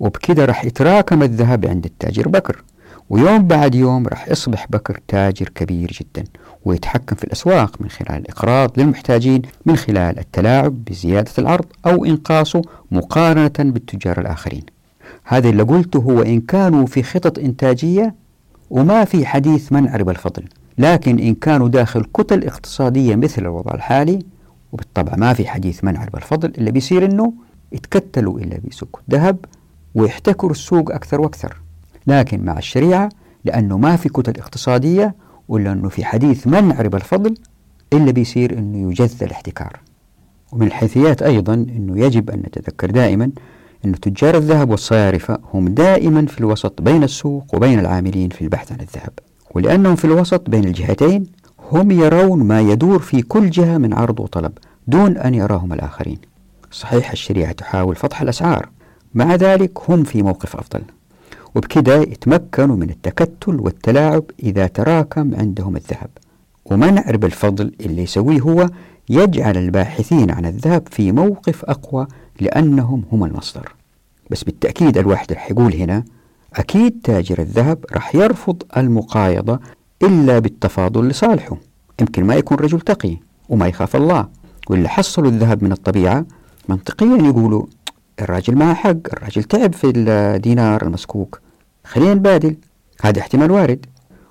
وبكده راح يتراكم الذهب عند التاجر بكر. ويوم بعد يوم راح يصبح بكر تاجر كبير جدا ويتحكم في الأسواق من خلال الإقراض للمحتاجين من خلال التلاعب بزيادة العرض أو إنقاصه مقارنة بالتجار الآخرين. هذا اللي قلته هو إن كانوا في خطط إنتاجية وما في حديث منع ربا الفضل لكن إن كانوا داخل كتل اقتصادية مثل الوضع الحالي وبالطبع ما في حديث منع ربا الفضل اللي بيصير إنه يتكتلوا إلا بيسكوا الذهب ويحتكروا السوق أكثر وأكثر. لكن مع الشريعة لأنه ما في كتل اقتصادية ولا أنه في حديث منع ربا الفضل إلا بيصير أنه يجذ الاحتكار. ومن الحيثيات أيضا أنه يجب أن نتذكر دائما أن تجار الذهب والصيارفة هم دائما في الوسط بين السوق وبين العاملين في البحث عن الذهب. ولأنهم في الوسط بين الجهتين هم يرون ما يدور في كل جهة من عرض وطلب دون أن يراهم الآخرين. صحيح الشريعة تحاول فضح الأسعار مع ذلك هم في موقف أفضل. وبكده يتمكنوا من التكتل والتلاعب إذا تراكم عندهم الذهب. ومنع ربا الفضل اللي يسويه هو يجعل الباحثين عن الذهب في موقف أقوى لأنهم هم المصدر. بس بالتأكيد الواحد رح يقول هنا أكيد تاجر الذهب رح يرفض المقايضة إلا بالتفاضل لصالحه. يمكن ما يكون رجل تقي وما يخاف الله. واللي حصلوا الذهب من الطبيعة منطقيا يقولوا الراجل معه حق الراجل تعب في الدينار المسكوك. خلينا نبادل. هذا احتمال وارد.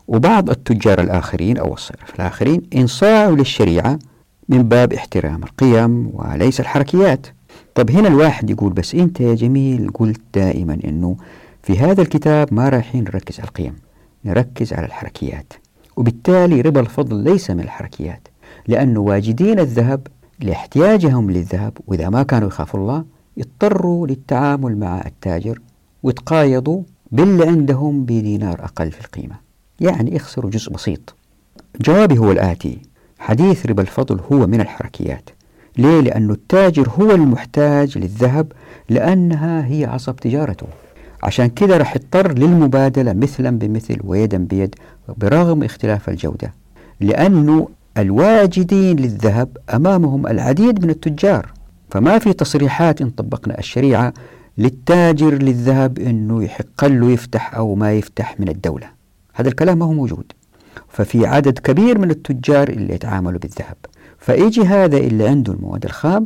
وبعض التجار الآخرين أو الصرف الآخرين إنصاعوا للشريعة من باب احترام القيم وليس الحركيات. طب هنا الواحد يقول بس أنت يا جميل قلت دائما أنه في هذا الكتاب ما رايحين نركز على القيم نركز على الحركيات. وبالتالي ربا الفضل ليس من الحركيات لأنه واجدين الذهب لاحتياجهم للذهب وإذا ما كانوا يخافوا الله يضطروا للتعامل مع التاجر ويتقايضوا باللي عندهم بدينار أقل في القيمة. يعني يخسروا جزء بسيط. جوابي هو الآتي. حديث ربا الفضل هو من الحركيات. ليه؟ لأن التاجر هو المحتاج للذهب لأنها هي عصب تجارته. عشان كده راح يضطر للمبادلة مثلا بمثل ويدا بيد برغم اختلاف الجودة. لأنه الواجدين للذهب أمامهم العديد من التجار. فما في تصريحات إن طبقنا الشريعة للتاجر للذهب أنه يحق له يفتح أو ما يفتح من الدولة. هذا الكلام ما هو موجود. ففي عدد كبير من التجار اللي يتعاملوا بالذهب. فيجي هذا اللي عنده المواد الخام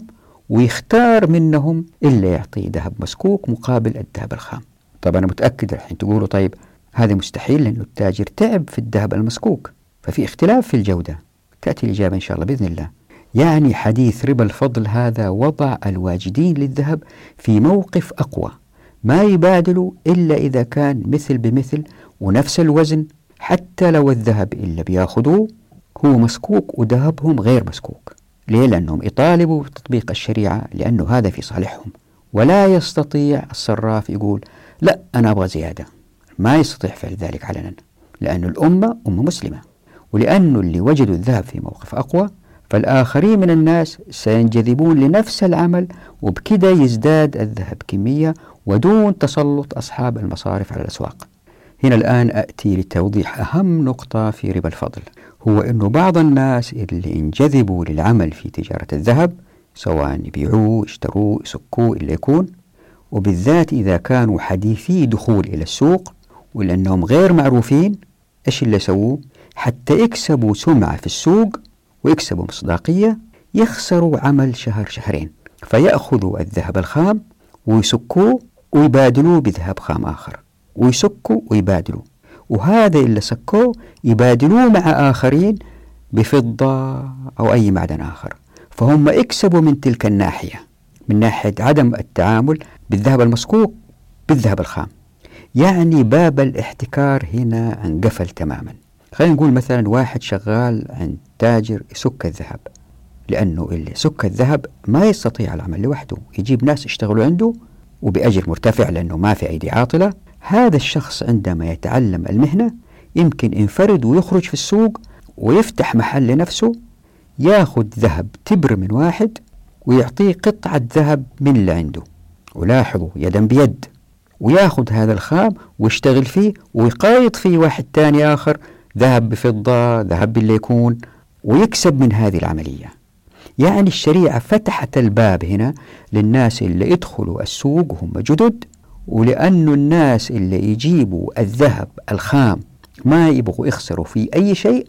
ويختار منهم اللي يعطيه ذهب مسكوك مقابل الذهب الخام. طب أنا متأكد الحين تقولوا طيب هذا مستحيل لأن التاجر تعب في الذهب المسكوك. ففي اختلاف في الجودة. تأتي الإجابة إن شاء الله بإذن الله. يعني حديث ربا الفضل هذا وضع الواجدين للذهب في موقف أقوى. ما يبادلوا إلا إذا كان مثل بمثل ونفس الوزن حتى لو الذهب اللي بياخذوه هو مسكوك وذهبهم غير مسكوك. ليه؟ لأنهم يطالبوا بتطبيق الشريعة لأنه هذا في صالحهم. ولا يستطيع الصراف يقول لا أنا أبغى زيادة. ما يستطيع فعل ذلك علنا لأن الأمة أمة مسلمة. ولأنه اللي وجدوا الذهب في موقف أقوى فالآخرين من الناس سينجذبون لنفس العمل وبكده يزداد الذهب كمية ودون تسلط أصحاب المصارف على الأسواق. هنا الآن أتي لتوضيح أهم نقطة في ربا الفضل هو أنه بعض الناس اللي انجذبوا للعمل في تجارة الذهب سواء يبيعوه يشتروه يسكوه اللي يكون وبالذات إذا كانوا حديثي دخول إلى السوق ولأنهم غير معروفين إيش اللي سووه حتى يكسبوا سمعة في السوق ويكسبوا مصداقية يخسروا عمل شهر شهرين فيأخذوا الذهب الخام ويسكوه ويبادلوه بذهب خام آخر. ويسكوا ويبادلوا. وهذا اللي سكوه يبادلوه مع آخرين بفضة أو أي معدن آخر. فهم اكسبوا من تلك الناحية من ناحية عدم التعامل بالذهب المسكوك بالذهب الخام. يعني باب الاحتكار هنا انقفل تماما. خلينا نقول مثلا واحد شغال عند تاجر يسك الذهب لأنه اللي سك الذهب ما يستطيع العمل لوحده. يجيب ناس يشتغلوا عنده وبأجر مرتفع لأنه ما في أيدي عاطلة. هذا الشخص عندما يتعلم المهنة يمكن ينفرد ويخرج في السوق ويفتح محل لنفسه ياخذ ذهب تبر من واحد ويعطيه قطعة ذهب من اللي عنده. ولاحظوا يدا بيد. وياخذ هذا الخام ويشتغل فيه ويقايض فيه واحد تاني آخر ذهب بفضة ذهب باللي يكون ويكسب من هذه العملية. يعني الشريعة فتحت الباب هنا للناس اللي يدخلوا السوق وهم جدد ولأنه الناس اللي يجيبوا الذهب الخام ما يبغوا يخسروا فيه أي شيء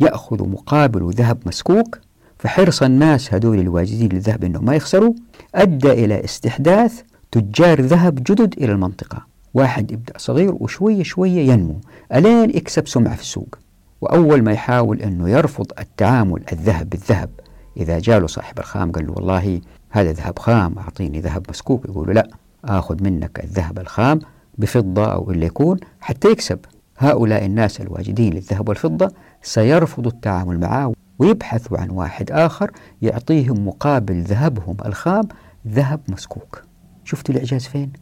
يأخذوا مقابل ذهب مسكوك. فحرص الناس هذول الواجدين للذهب أنهم ما يخسروا أدى إلى استحداث تجار ذهب جدد إلى المنطقة. واحد يبدأ صغير وشوية شوية ينمو. ألين يكسب سمعة في السوق. وأول ما يحاول أنه يرفض التعامل الذهب بالذهب إذا جاله صاحب الخام قال له والله هذا ذهب خام أعطيني ذهب مسكوك يقول له لا آخذ منك الذهب الخام بفضة أو اللي يكون حتى يكسب. هؤلاء الناس الواجدين للذهب والفضة سيرفضوا التعامل معه ويبحثوا عن واحد آخر يعطيهم مقابل ذهبهم الخام ذهب مسكوك. شفتوا الإعجاز فين؟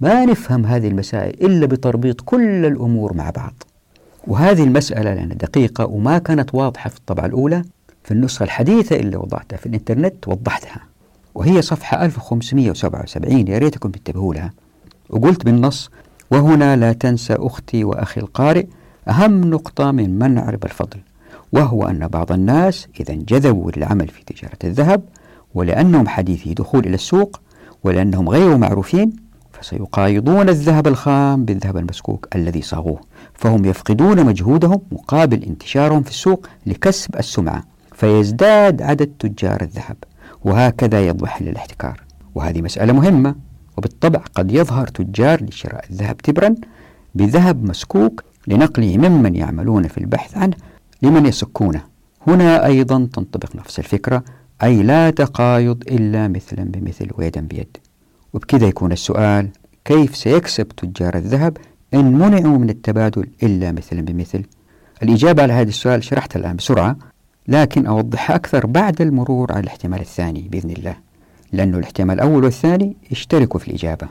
ما نفهم هذه المسائل إلا بتربيط كل الأمور مع بعض. وهذه المسألة لأنها دقيقة وما كانت واضحة في الطبعة الأولى في النسخة الحديثة اللي وضعتها في الإنترنت وضحتها. وهي صفحة 1577 يا ريتكم تنتبهوا لها. وقلت بالنص وهنا لا تنسى أختي وأخي القارئ أهم نقطة من منع ربا الفضل وهو أن بعض الناس إذا انجذبوا للعمل في تجارة الذهب ولأنهم حديثي دخول إلى السوق ولأنهم غير معروفين فسيقايضون الذهب الخام بالذهب المسكوك الذي صاغوه. فهم يفقدون مجهودهم مقابل انتشارهم في السوق لكسب السمعة فيزداد عدد تجار الذهب وهكذا يضمحل الاحتكار وهذه مسألة مهمة وبالطبع قد يظهر تجار لشراء الذهب تبرا بذهب مسكوك لنقله ممن يعملون في البحث عنه لمن يسكونه. هنا أيضا تنطبق نفس الفكرة أي لا تقايض إلا مثلا بمثل ويدا بيد. وبكذا يكون السؤال كيف سيكسب تجار الذهب إن منعوا من التبادل إلا مثلا بمثل الإجابة على هذا السؤال شرحتها الآن بسرعة لكن أوضحها أكثر بعد المرور على الاحتمال الثاني بإذن الله لأنه الاحتمال الأول والثاني يشتركوا في الإجابة.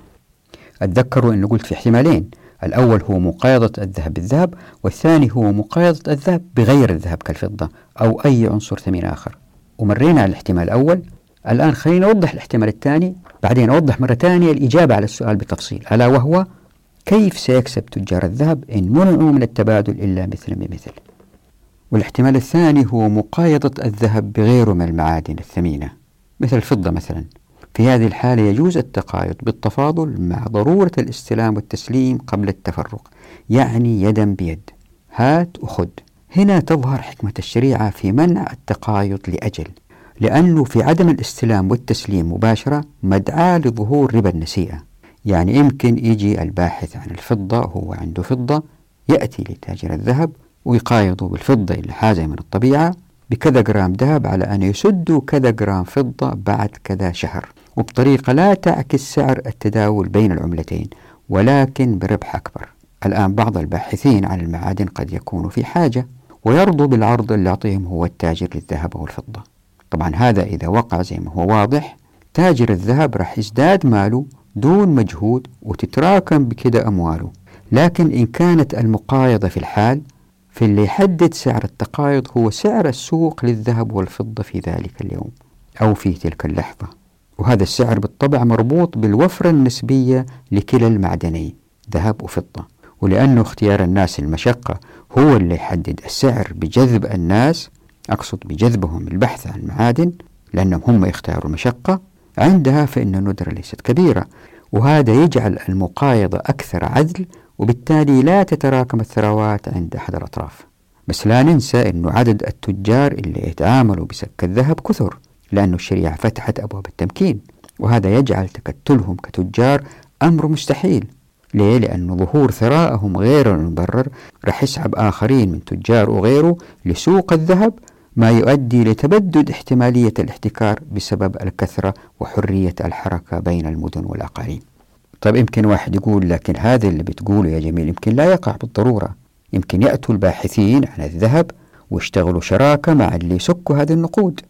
أتذكروا أنه قلت في احتمالين الأول هو مقايضة الذهب بالذهب والثاني هو مقايضة الذهب بغير الذهب كالفضة أو أي عنصر ثمين آخر. ومرينا على الاحتمال الأول الآن خلينا نوضح الاحتمال الثاني بعدين أوضح مرة ثانية الإجابة على السؤال بالتفصيل ألا وهو كيف سيكسب تجار الذهب إن منعوا من التبادل إلا مثل بمثل والاحتمال الثاني هو مقايضة الذهب بغيره من المعادن الثمينة مثل الفضة مثلا. في هذه الحالة يجوز التقايض بالتفاضل مع ضرورة الاستلام والتسليم قبل التفرق يعني يدا بيد. هات وخذ. هنا تظهر حكمة الشريعة في منع التقايض لأجل لأنه في عدم الاستلام والتسليم مباشرة مدعاة لظهور ربا النسيئة يعني يمكن يجي الباحث عن الفضة هو عنده فضة يأتي لتاجر الذهب ويقايضه بالفضة اللي حازة من الطبيعة بكذا جرام ذهب على أن يسدوا كذا جرام فضة بعد كذا شهر. وبطريقة لا تعكس سعر التداول بين العملتين ولكن بربح أكبر. الآن بعض الباحثين عن المعادن قد يكونوا في حاجة ويرضوا بالعرض اللي يعطيهم هو التاجر للذهب أو الفضة طبعا هذا إذا وقع زي ما هو واضح تاجر الذهب راح يزداد ماله دون مجهود وتتراكم بكده أمواله. لكن إن كانت المقايضة في الحال فاللي يحدد سعر التقايض هو سعر السوق للذهب والفضة في ذلك اليوم أو في تلك اللحظة. وهذا السعر بالطبع مربوط بالوفرة النسبية لكلا المعدنين ذهب وفضة. ولأنه اختيار الناس المشقة هو اللي يحدد السعر بجذب الناس أقصد بجذبهم البحث عن معادن لأنهم هم يختاروا المشقة عندها فإن الندرة ليست كبيرة وهذا يجعل المقايضة أكثر عدل وبالتالي لا تتراكم الثروات عند أحد الأطراف بس لا ننسى أنه عدد التجار اللي يتعاملوا بسك الذهب كثر لأن الشريعة فتحت أبواب التمكين وهذا يجعل تكتلهم كتجار أمر مستحيل ليه؟ لأن ظهور ثرائهم غير المبرر رح يسحب آخرين من تجار وغيره لسوق الذهب ما يؤدي لتبدد احتمالية الاحتكار بسبب الكثرة وحرية الحركة بين المدن والأقاليم. طيب يمكن واحد يقول لكن هذا اللي بتقوله يا جميل يمكن لا يقع بالضرورة. يمكن يأتوا الباحثين عن الذهب ويشتغلوا شراكة مع اللي يسكوا هذه النقود.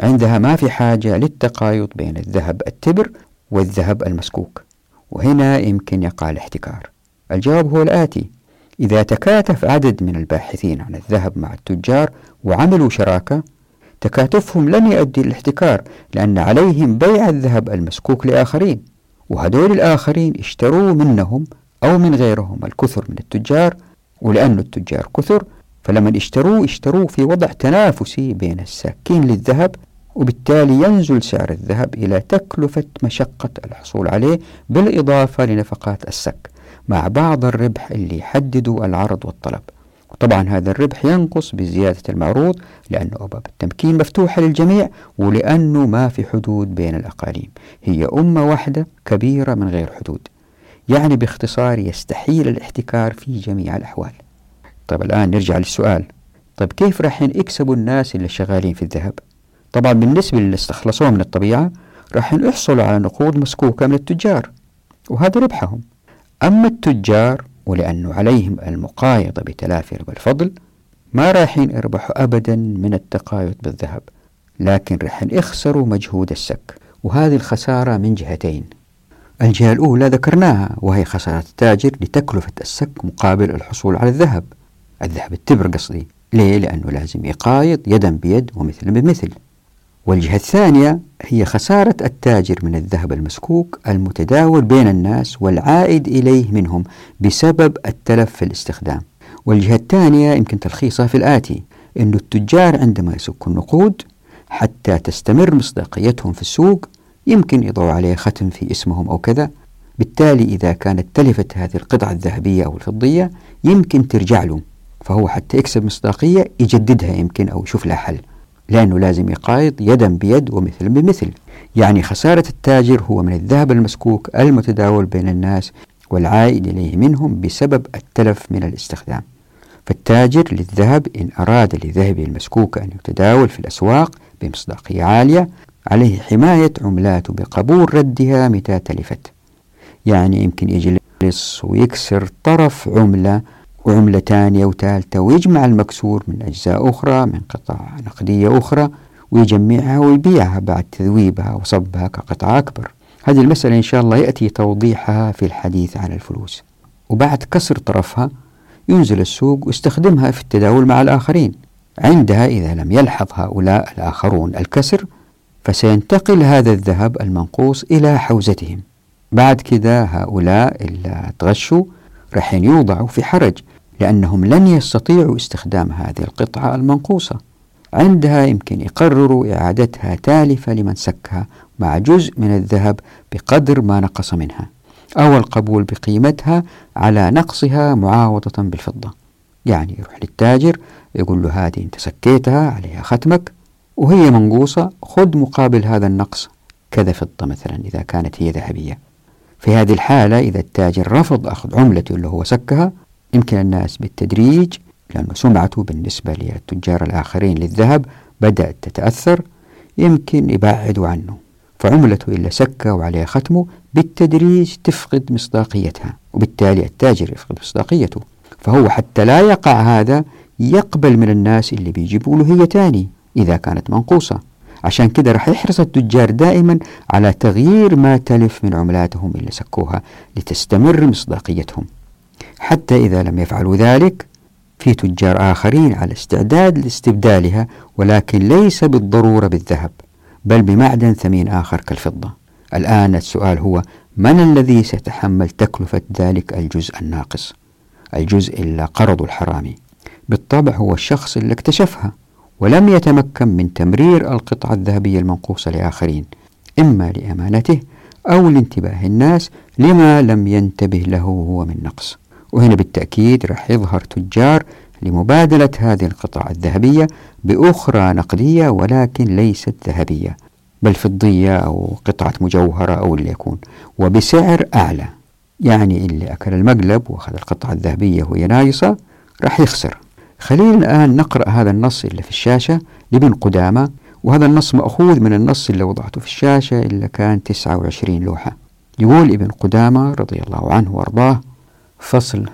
عندها ما في حاجة للتقايض بين الذهب التبر والذهب المسكوك وهنا يمكن يقع الاحتكار. الجواب هو الآتي. إذا تكاتف عدد من الباحثين عن الذهب مع التجار وعملوا شراكة تكاتفهم لن يؤدي للاحتكار لأن عليهم بيع الذهب المسكوك لآخرين وهدول الآخرين اشتروا منهم أو من غيرهم الكثر من التجار ولأن التجار كثر فلما اشتروه اشتروه في وضع تنافسي بين الساكين للذهب وبالتالي ينزل سعر الذهب إلى تكلفة مشقة الحصول عليه بالإضافة لنفقات السك. مع بعض الربح اللي يحددوا العرض والطلب. وطبعا هذا الربح ينقص بزيادة المعروض لأن أبواب التمكين مفتوحة للجميع ولأنه ما في حدود بين الأقاليم. هي أمة واحدة كبيرة من غير حدود. يعني باختصار يستحيل الاحتكار في جميع الأحوال. طيب الآن نرجع للسؤال. طيب كيف راح يكسبوا الناس اللي شغالين في الذهب؟ طبعا بالنسبة للي استخلصوه من الطبيعة راح يحصلوا على نقود مسكوكة من التجار وهذا ربحهم. أما التجار ولأنه عليهم المقايضة بتلافي ربا الفضل ما رايحين يربحوا أبدا من التقايض بالذهب لكن راح يخسروا مجهود السك. وهذه الخسارة من جهتين. الجهة الأولى ذكرناها وهي خسارة التاجر لتكلفة السك مقابل الحصول على الذهب. الذهب التبر قصدي. ليه؟ لأنه لازم يقايض يدا بيد ومثلا بمثل. والجهة الثانية هي خسارة التاجر من الذهب المسكوك المتداول بين الناس والعائد إليه منهم بسبب التلف في الاستخدام. والجهة الثانية يمكن تلخيصها في الآتي أن التجار عندما يسكوا النقود حتى تستمر مصداقيتهم في السوق يمكن يضعوا عليه ختم في اسمهم أو كذا. بالتالي إذا كانت تلفت هذه القطعة الذهبية أو الفضية يمكن ترجع له فهو حتى يكسب مصداقية يجددها يمكن أو يشوف لها حل. لأنه لازم يقايض يدا بيد ومثل بمثل. يعني خسارة التاجر هو من الذهب المسكوك المتداول بين الناس والعائد إليه منهم بسبب التلف من الاستخدام. فالتاجر للذهب إن أراد لذهبه المسكوك أن يتداول في الأسواق بمصداقية عالية عليه حماية عملاته بقبول ردها متى تلفت. يعني يمكن يجلس ويكسر طرف عملة وعملة ثانية وثالثة ويجمع المكسور من أجزاء أخرى من قطع نقدية أخرى ويجمعها ويبيعها بعد تذويبها وصبها كقطعة أكبر. هذه المسألة إن شاء الله يأتي توضيحها في الحديث عن الفلوس. وبعد كسر طرفها ينزل السوق ويستخدمها في التداول مع الآخرين. عندها إذا لم يلحظ هؤلاء الآخرون الكسر فسينتقل هذا الذهب المنقوص إلى حوزتهم. بعد كذا هؤلاء اللي تغشوا راح يوضعوا في حرج. لأنهم لن يستطيعوا استخدام هذه القطعة المنقوصة. عندها يمكن يقرروا إعادتها تالفة لمن سكها مع جزء من الذهب بقدر ما نقص منها أو القبول بقيمتها على نقصها معاوضة بالفضة. يعني يروح للتاجر يقول له هذه أنت سكيتها عليها ختمك وهي منقوصة خذ مقابل هذا النقص كذا فضة مثلا إذا كانت هي ذهبية. في هذه الحالة إذا التاجر رفض أخذ عملته اللي هو سكها يمكن الناس بالتدريج لأنه سمعته بالنسبة للتجار الآخرين للذهب بدأت تتأثر يمكن يبعدوا عنه فعملته إلا سكة وعليها ختمه بالتدريج تفقد مصداقيتها وبالتالي التاجر يفقد مصداقيته فهو حتى لا يقع هذا يقبل من الناس اللي بيجيبوا له هي تاني إذا كانت منقوصة. عشان كده رح يحرص التجار دائما على تغيير ما تلف من عملاتهم اللي سكوها لتستمر مصداقيتهم. حتى إذا لم يفعلوا ذلك في تجار آخرين على استعداد لاستبدالها ولكن ليس بالضرورة بالذهب بل بمعدن ثمين آخر كالفضة. الآن السؤال هو من الذي سيتحمل تكلفة ذلك الجزء الناقص؟ الجزء اللي قرض الحرامي. بالطبع هو الشخص اللي اكتشفها ولم يتمكن من تمرير القطعة الذهبية المنقوصة لآخرين إما لأمانته أو لانتباه الناس لما لم ينتبه له هو من نقص. وهنا بالتأكيد راح يظهر تجار لمبادلة هذه القطع الذهبية بأخرى نقدية ولكن ليست ذهبية بل فضية أو قطعة مجوهرة أو اللي يكون وبسعر أعلى. يعني اللي أكل المقلب وأخذ القطعة الذهبية وهي نايصة راح يخسر. خلينا الآن نقرأ هذا النص اللي في الشاشة لابن قدامة وهذا النص مأخوذ من النص اللي وضعته في الشاشة اللي كان 29 لوحة. يقول ابن قدامة رضي الله عنه وأرضاه فصل.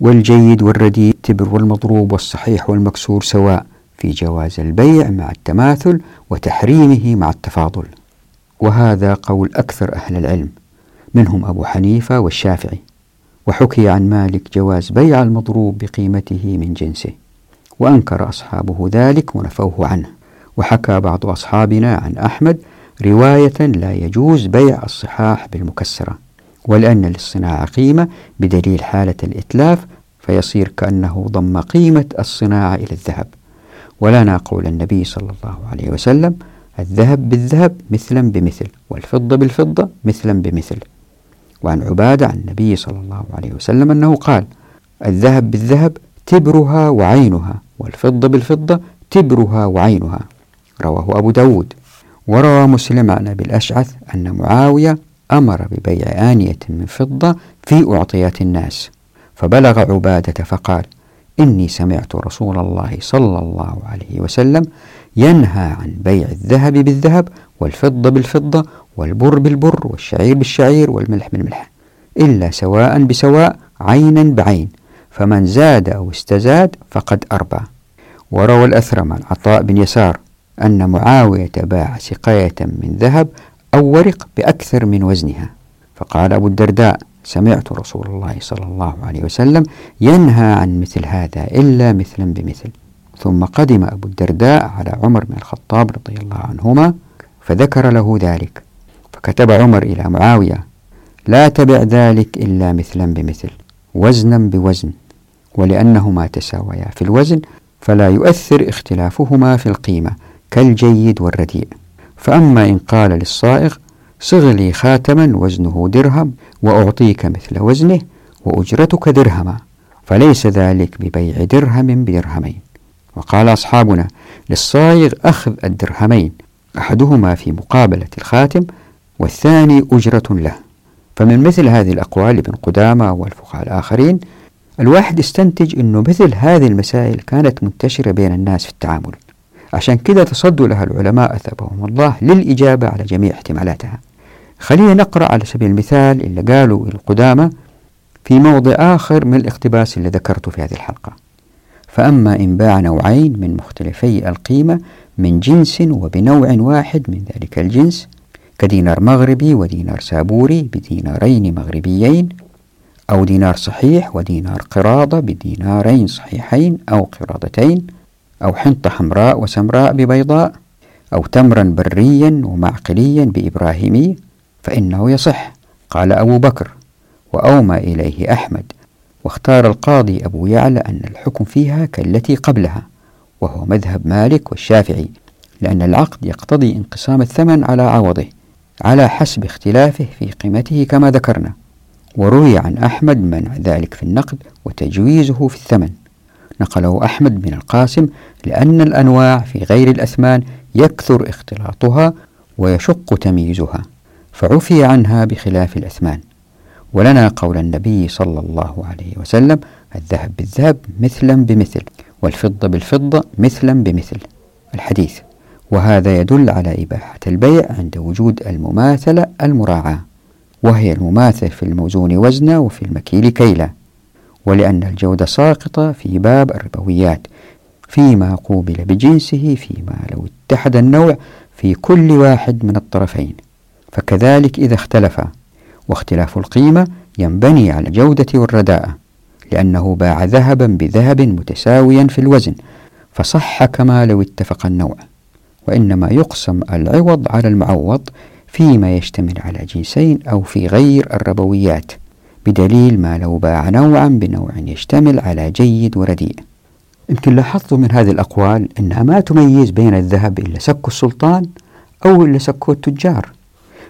والجيد والرديء التبر والمضروب والصحيح والمكسور سواء في جواز البيع مع التماثل وتحريمه مع التفاضل. وهذا قول أكثر أهل العلم منهم أبو حنيفة والشافعي. وحكي عن مالك جواز بيع المضروب بقيمته من جنسه وأنكر أصحابه ذلك ونفوه عنه. وحكى بعض أصحابنا عن أحمد رواية لا يجوز بيع الصحاح بالمكسرة. ولأن للصناعة قيمة بدليل حالة الإتلاف فيصير كأنه ضم قيمة الصناعة إلى الذهب. ولنا قول النبي صلى الله عليه وسلم الذهب بالذهب مثلا بمثل والفضة بالفضة مثلا بمثل. وعن عبادة عن النبي صلى الله عليه وسلم أنه قال الذهب بالذهب تبرها وعينها والفضة بالفضة تبرها وعينها. رواه أبو داود. وروى مسلم عن أبي الأشعث أن معاوية أمر ببيع آنية من فضة في أعطيات الناس فبلغ عبادة فقال إني سمعت رسول الله صلى الله عليه وسلم ينهى عن بيع الذهب بالذهب والفضة بالفضة والبر بالبر والشعير بالشعير والملح بالملح إلا سواء بسواء عينا بعين فمن زاد أو استزاد فقد أربى. وروى الأثرم عن عطاء بن يسار أن معاوية باع سقاية من ذهب أو ورق بأكثر من وزنها. فقال أبو الدرداء سمعت رسول الله صلى الله عليه وسلم ينهى عن مثل هذا إلا مثلا بمثل. ثم قدم أبو الدرداء على عمر بن الخطاب رضي الله عنهما فذكر له ذلك. فكتب عمر إلى معاوية لا تبع ذلك إلا مثلا بمثل وزنا بوزن. ولأنهما تساويا في الوزن فلا يؤثر اختلافهما في القيمة كالجيد والرديء. فأما إن قال للصائغ صغ لي خاتما وزنه درهم وأعطيك مثل وزنه وأجرتك درهما فليس ذلك ببيع درهم بدرهمين. وقال أصحابنا للصايغ أخذ الدرهمين أحدهما في مقابلة الخاتم والثاني أجرة له. فمن مثل هذه الأقوال ابن قدامة والفقهاء الآخرين الواحد استنتج أنه مثل هذه المسائل كانت منتشرة بين الناس في التعامل. عشان كده تصدوا لها العلماء أثابهم. الله للإجابة على جميع احتمالاتها. خلينا نقرأ على سبيل المثال اللي قالوا القدامى في موضع آخر من الاقتباس اللي ذكرته في هذه الحلقة. فأما إن باع نوعين من مختلفي القيمة من جنس وبنوع واحد من ذلك الجنس كدينار مغربي ودينار سابوري بدينارين مغربيين أو دينار صحيح ودينار قراضة بدينارين صحيحين أو قراضتين أو حنطة حمراء وسمراء ببيضاء أو تمرا بريا ومعقليا بإبراهيمي فإنه يصح قال أبو بكر وأومى إليه أحمد واختار القاضي أبو يعلى أن الحكم فيها كالتي قبلها وهو مذهب مالك والشافعي لأن العقد يقتضي انقسام الثمن على عوضه على حسب اختلافه في قيمته كما ذكرنا وروي عن أحمد منع ذلك في النقد وتجويزه في الثمن. نقله أحمد بن القاسم لأن الأنواع في غير الأثمان يكثر اختلاطها ويشق تمييزها فعفي عنها بخلاف الأثمان. ولنا قول النبي صلى الله عليه وسلم الذهب بالذهب مثلا بمثل والفضة بالفضة مثلا بمثل. الحديث وهذا يدل على إباحة البيع عند وجود المماثلة المراعاة وهي المماثل في الموزون وزنا وفي المكيل كيلا. ولأن الجودة ساقطة في باب الربويات فيما قوبل بجنسه فيما لو اتحد النوع في كل واحد من الطرفين. فكذلك إذا اختلفا واختلاف القيمة ينبني على الجودة والرداءة لأنه باع ذهبا بذهب متساويا في الوزن فصح كما لو اتفق النوع. وإنما يقسم العوض على المعوض فيما يشتمل على جنسين أو في غير الربويات. بدليل ما لو باع نوعا بنوع يشتمل على جيد ورديء. يمكن لاحظتوا من هذه الأقوال أنها ما تميز بين الذهب إلا سك السلطان أو إلا سكه التجار.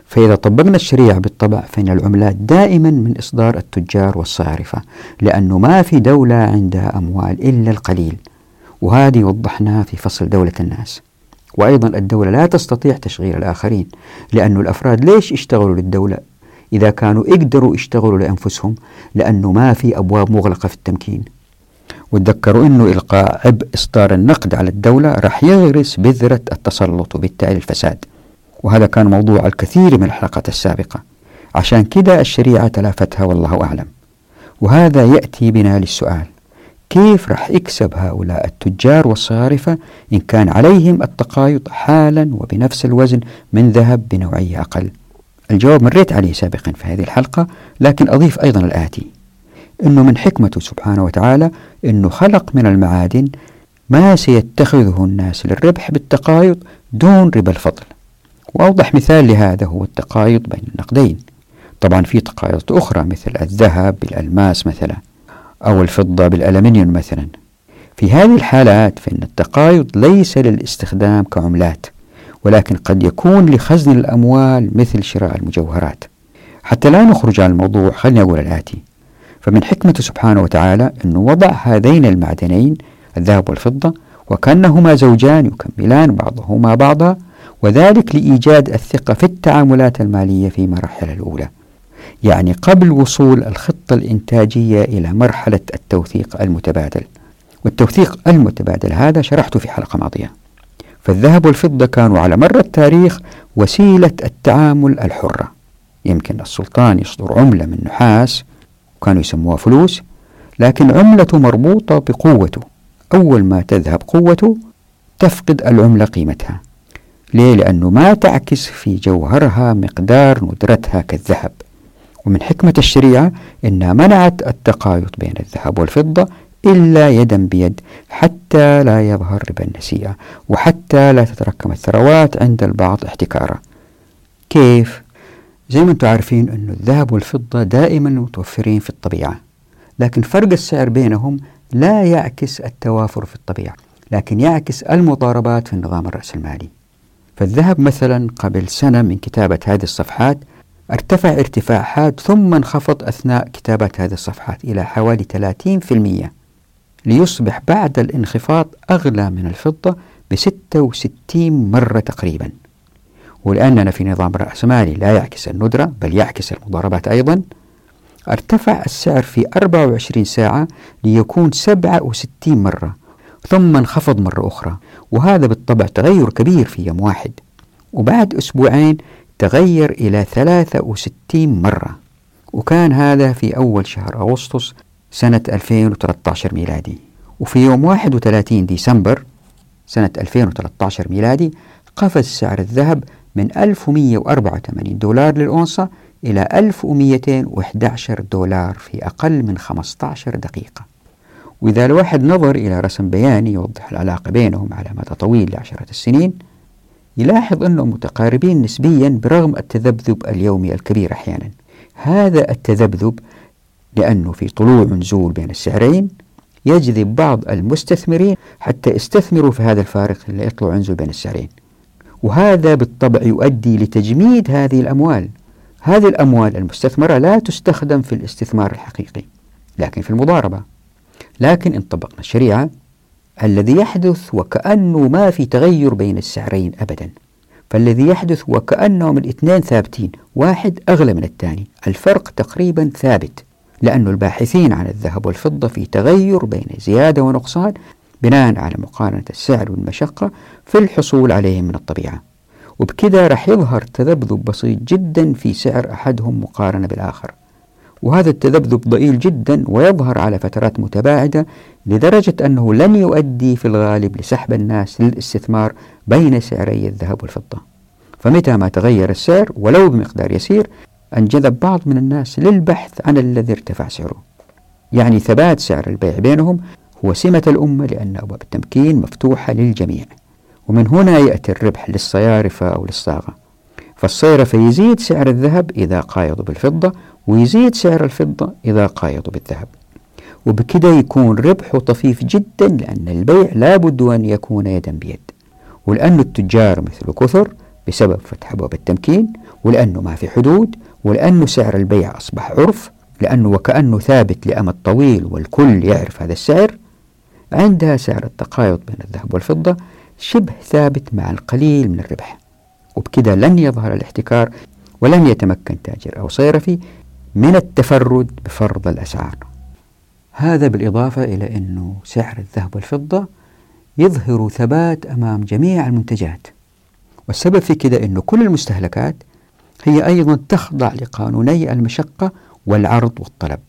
فإذا طبقنا الشريعة بالطبع فإن العملات دائما من إصدار التجار والصارفة لأنه ما في دولة عندها أموال إلا القليل. وهذه وضحناها في فصل دولة الناس. وأيضا الدولة لا تستطيع تشغيل الآخرين لأن الأفراد ليش اشتغلوا للدولة؟ إذا كانوا يقدروا يشتغلوا لأنفسهم لأنه ما في أبواب مغلقة في التمكين. وتذكروا أنه إلقاء عبء إصدار النقد على الدولة راح يغرس بذرة التسلط وبالتالي الفساد. وهذا كان موضوع الكثير من الحلقات السابقة. عشان كده الشريعة تلافتها والله أعلم. وهذا يأتي بنا للسؤال كيف رح يكسب هؤلاء التجار والصارفة إن كان عليهم التقايض حالا وبنفس الوزن من ذهب بنوعية أقل؟ الجواب مريت عليه سابقا في هذه الحلقة لكن أضيف أيضا الآتي. أنه من حكمته سبحانه وتعالى أنه خلق من المعادن ما سيتخذه الناس للربح بالتقايض دون ربا الفضل. وأوضح مثال لهذا هو التقايض بين النقدين. طبعا في تقايض أخرى مثل الذهب بالألماس مثلا أو الفضة بالألمنيوم مثلا. في هذه الحالات فإن التقايض ليس للاستخدام كعملات. ولكن قد يكون لخزن الأموال مثل شراء المجوهرات. حتى لا نخرج عن الموضوع خلني أقول الآتي. فمن حكمته سبحانه وتعالى أنه وضع هذين المعدنين الذهب والفضة وكأنهما زوجان يكملان بعضهما بعضا وذلك لإيجاد الثقة في التعاملات المالية في مراحل الأولى. يعني قبل وصول الخطة الإنتاجية إلى مرحلة التوثيق المتبادل. والتوثيق المتبادل هذا شرحته في حلقة ماضية. فالذهب والفضة كانوا على مر التاريخ وسيلة التعامل الحرة. يمكن السلطان يصدر عملة من نحاس كانوا يسموها فلوس لكن عملته مربوطة بقوته. أول ما تذهب قوته تفقد العملة قيمتها. ليه؟ لأنه ما تعكس في جوهرها مقدار ندرتها كالذهب. ومن حكمة الشريعة أنها منعت التقايض بين الذهب والفضة إلا يدا بيد حتى لا يظهر ربا النسيئة وحتى لا تتركم الثروات عند البعض احتكارا. كيف؟ زي ما أنتم عارفين أن الذهب والفضة دائما متوفرين في الطبيعة لكن فرق السعر بينهم لا يعكس التوافر في الطبيعة لكن يعكس المضاربات في النظام الرأسمالي فالذهب مثلا قبل سنة من كتابة هذه الصفحات ارتفع ارتفاع حاد ثم انخفض أثناء كتابة هذه الصفحات إلى حوالي 30% ليصبح بعد الانخفاض أغلى من الفضة ب 66 مرة تقريبا. ولأننا في نظام رأسمالي لا يعكس الندرة بل يعكس المضاربات أيضا ارتفع السعر في 24 ساعة ليكون 67 مرة ثم انخفض مرة أخرى وهذا بالطبع تغير كبير في يوم واحد. وبعد أسبوعين تغير إلى 63 مرة. وكان هذا في أول شهر أغسطس سنة 2013 ميلادي. وفي يوم 31 ديسمبر سنة 2013 ميلادي قفز سعر الذهب من 1184 دولار للأونصة إلى 1211 دولار في أقل من 15 دقيقة. وإذا الواحد نظر إلى رسم بياني يوضح العلاقة بينهم على مدى طويل لعشرة السنين يلاحظ أنهم متقاربين نسبيا برغم التذبذب اليومي الكبير أحيانا. هذا التذبذب لأنه في طلوع ونزول بين السعرين يجذب بعض المستثمرين حتى يستثمروا في هذا الفارق اللي يطلع وينزل بين السعرين وهذا بالطبع يؤدي لتجميد هذه الأموال. هذه الأموال المستثمرة لا تستخدم في الاستثمار الحقيقي لكن في المضاربة. لكن إن طبقنا الشريعة الذي يحدث وكأنه ما في تغير بين السعرين أبدا. فالذي يحدث وكأنهم الاثنين ثابتين واحد أغلى من الثاني. الفرق تقريبا ثابت. لأن الباحثين عن الذهب والفضة في تغير بين زيادة ونقصان بناء على مقارنة السعر والمشقة في الحصول عليهم من الطبيعة. وبكذا رح يظهر تذبذب بسيط جدا في سعر أحدهم مقارنة بالآخر. وهذا التذبذب ضئيل جدا ويظهر على فترات متباعدة لدرجة أنه لن يؤدي في الغالب لسحب الناس للاستثمار بين سعري الذهب والفضة. فمتى ما تغير السعر ولو بمقدار يسير أنجذب بعض من الناس للبحث عن الذي ارتفع سعره. يعني ثبات سعر البيع بينهم هو سمة الأمة لأن أبواب التمكين مفتوحة للجميع ومن هنا يأتي الربح للصيارفة أو للصاغة. فالصيرفة يزيد سعر الذهب إذا قايضوا بالفضة ويزيد سعر الفضة إذا قايضوا بالذهب. وبكده يكون ربحه طفيف جدا لأن البيع لابد أن يكون يدا بيد. ولأن التجار مثل كثر بسبب فتح أبواب التمكين ولأنه ما في حدود ولأنه سعر البيع أصبح عرف لأنه وكأنه ثابت لأمد طويل والكل يعرف هذا السعر عندها سعر التقايض بين الذهب والفضة شبه ثابت مع القليل من الربح. وبكده لن يظهر الاحتكار ولن يتمكن تاجر أو صيرفي من التفرد بفرض الأسعار. هذا بالإضافة إلى أنه سعر الذهب والفضة يظهر ثبات أمام جميع المنتجات. والسبب في كده أنه كل المستهلكات هي أيضا تخضع لقانوني المشقة والعرض والطلب.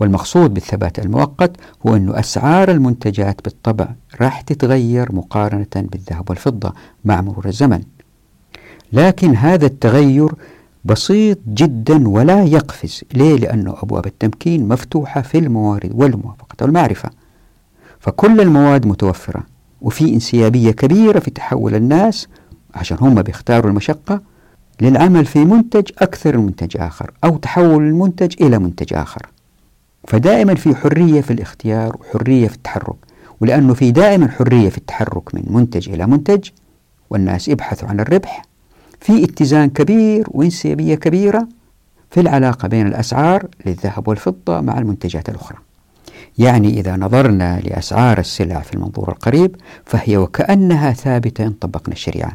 والمقصود بالثبات المؤقت هو أن أسعار المنتجات بالطبع راح تتغير مقارنة بالذهب والفضة مع مرور الزمن. لكن هذا التغير بسيط جدا ولا يقفز. ليه؟ لأنه أبواب التمكين مفتوحة في الموارد والموافقة والمعرفة. فكل المواد متوفرة وفي انسيابية كبيرة في تحول الناس عشان هم بيختاروا المشقة للعمل في منتج أكثر من منتج آخر أو تحول المنتج إلى منتج آخر. فدائما في حرية في الاختيار وحرية في التحرك ولأنه في دائما حرية في التحرك من منتج إلى منتج والناس يبحثوا عن الربح في اتزان كبير وانسيابية كبيرة في العلاقة بين الأسعار للذهب والفضة مع المنتجات الأخرى. يعني إذا نظرنا لأسعار السلع في المنظور القريب فهي وكأنها ثابتة إن طبقنا الشريعة.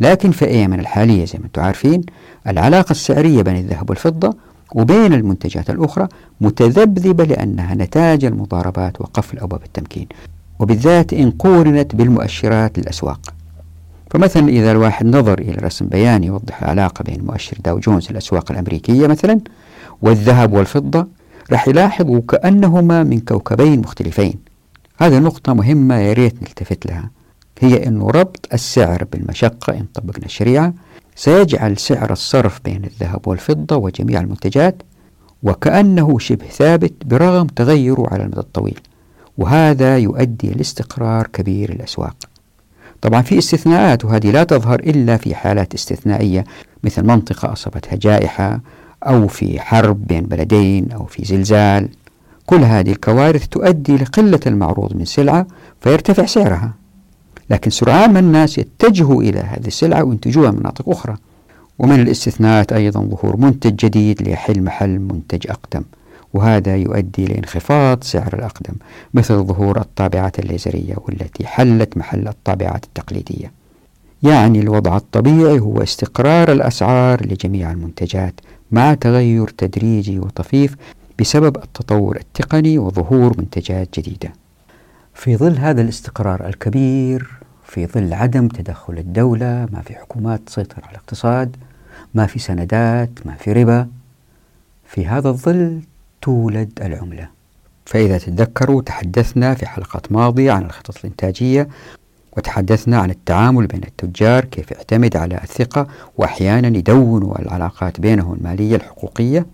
لكن في أيامنا الحالية زي ما أنتم عارفين العلاقة السعرية بين الذهب والفضة وبين المنتجات الأخرى متذبذبة لأنها نتاج المضاربات وقفل أبواب التمكين وبالذات إن قورنت بالمؤشرات للأسواق. فمثلا إذا الواحد نظر إلى رسم بياني يوضح العلاقة بين مؤشر داو جونز الأسواق الأمريكية مثلا والذهب والفضة راح يلاحظ وكأنهما من كوكبين مختلفين. هذه نقطة مهمة يا ريت نلتفت لها. هي أن ربط السعر بالمشقة إن طبقنا الشريعة سيجعل سعر الصرف بين الذهب والفضة وجميع المنتجات وكأنه شبه ثابت برغم تغيره على المدى الطويل وهذا يؤدي لاستقرار كبير الأسواق. طبعا في استثناءات وهذه لا تظهر إلا في حالات استثنائية مثل منطقة أصابتها جائحة أو في حرب بين بلدين أو في زلزال. كل هذه الكوارث تؤدي لقلة المعروض من سلعة فيرتفع سعرها. لكن سرعان ما الناس يتجهوا إلى هذه السلعة وينتجوها من مناطق أخرى. ومن الاستثناءات أيضا ظهور منتج جديد ليحل محل منتج أقدم وهذا يؤدي لانخفاض سعر الأقدم مثل ظهور الطابعات الليزرية والتي حلت محل الطابعات التقليدية. يعني الوضع الطبيعي هو استقرار الأسعار لجميع المنتجات مع تغير تدريجي وطفيف بسبب التطور التقني وظهور منتجات جديدة. في ظل هذا الاستقرار الكبير في ظل عدم تدخل الدولة ما في حكومات تسيطر على الاقتصاد ما في سندات ما في ربا. في هذا الظل تولد العملة. فإذا تتذكروا تحدثنا في حلقات ماضية عن الخطط الإنتاجية وتحدثنا عن التعامل بين التجار كيف يعتمد على الثقة وأحيانا يدونوا العلاقات بينهم المالية الحقوقية.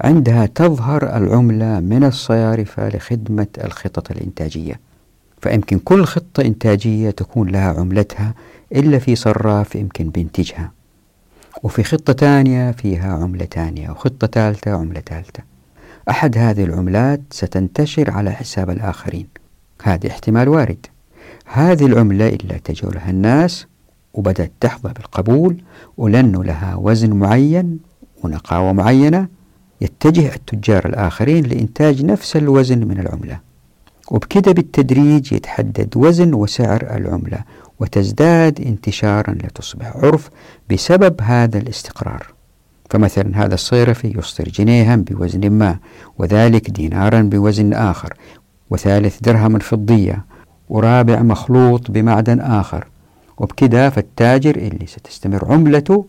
عندها تظهر العملة من الصيارفة لخدمة الخطط الإنتاجية. فيمكن كل خطة إنتاجية تكون لها عملتها إلا في صراف يمكن بينتجها وفي خطة ثانية فيها عملة ثانية وخطة ثالثة عملة ثالثة. أحد هذه العملات ستنتشر على حساب الآخرين. هذا احتمال وارد. هذه العملة إلا تجولها الناس وبدأت تحظى بالقبول ولأنه لها وزن معين ونقاوة معينة يتجه التجار الآخرين لإنتاج نفس الوزن من العملة. وبكده بالتدريج يتحدد وزن وسعر العملة وتزداد انتشارا لتصبح عرف بسبب هذا الاستقرار. فمثلا هذا الصيرفي يصدر جنيها بوزن ما وذلك دينارا بوزن آخر وثالث درهما فضية ورابع مخلوط بمعدن آخر. وبكذا فالتاجر اللي ستستمر عملته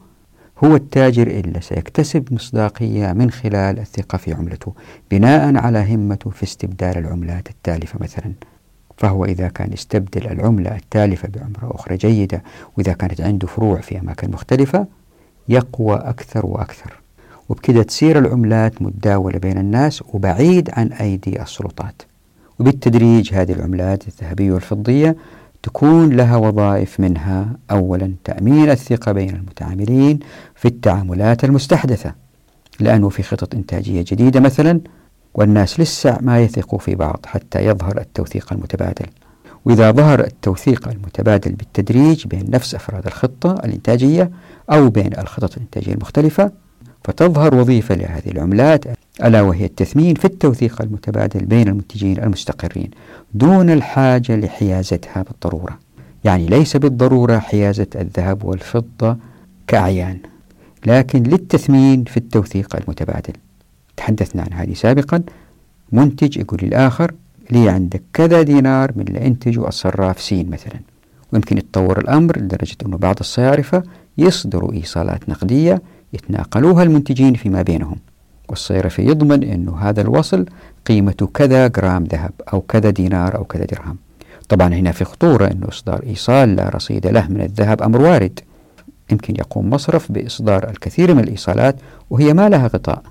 هو التاجر اللي سيكتسب مصداقية من خلال الثقة في عملته بناء على همته في استبدال العملات التالفة مثلا. فهو إذا كان يستبدل العملة التالفة بعملة أخرى جيدة وإذا كانت عنده فروع في أماكن مختلفة يقوى أكثر وأكثر. وبكذا تصير العملات متداولة بين الناس وبعيد عن أيدي السلطات. وبالتدريج هذه العملات الذهبية والفضية تكون لها وظائف منها. أولا تأمين الثقة بين المتعاملين في التعاملات المستحدثة لأنه في خطط إنتاجية جديدة مثلا والناس لسه ما يثقوا في بعض حتى يظهر التوثيق المتبادل. وإذا ظهر التوثيق المتبادل بالتدريج بين نفس أفراد الخطة الإنتاجية أو بين الخطط الإنتاجية المختلفة فتظهر وظيفة لهذه العملات ألا وهي التثمين في التوثيق المتبادل بين المنتجين المستقرين دون الحاجة لحيازتها بالضرورة. يعني ليس بالضرورة حيازة الذهب والفضة كأعيان لكن للتثمين في التوثيق المتبادل. تحدثنا عن هذه سابقا. منتج يقول للآخر لي عندك كذا دينار من اللي أنتجه الصراف سين مثلا. ويمكن يتطور الأمر لدرجة أنه بعض الصيارفة يصدروا إيصالات نقدية يتناقلوها المنتجين فيما بينهم. والصيرفي يضمن أنه هذا الوصل قيمته كذا جرام ذهب أو كذا دينار أو كذا درهم. طبعا هنا في خطورة أنه إصدار إيصال لا رصيد له من الذهب أمر وارد. يمكن يقوم مصرف بإصدار الكثير من الإيصالات وهي ما لها غطاء.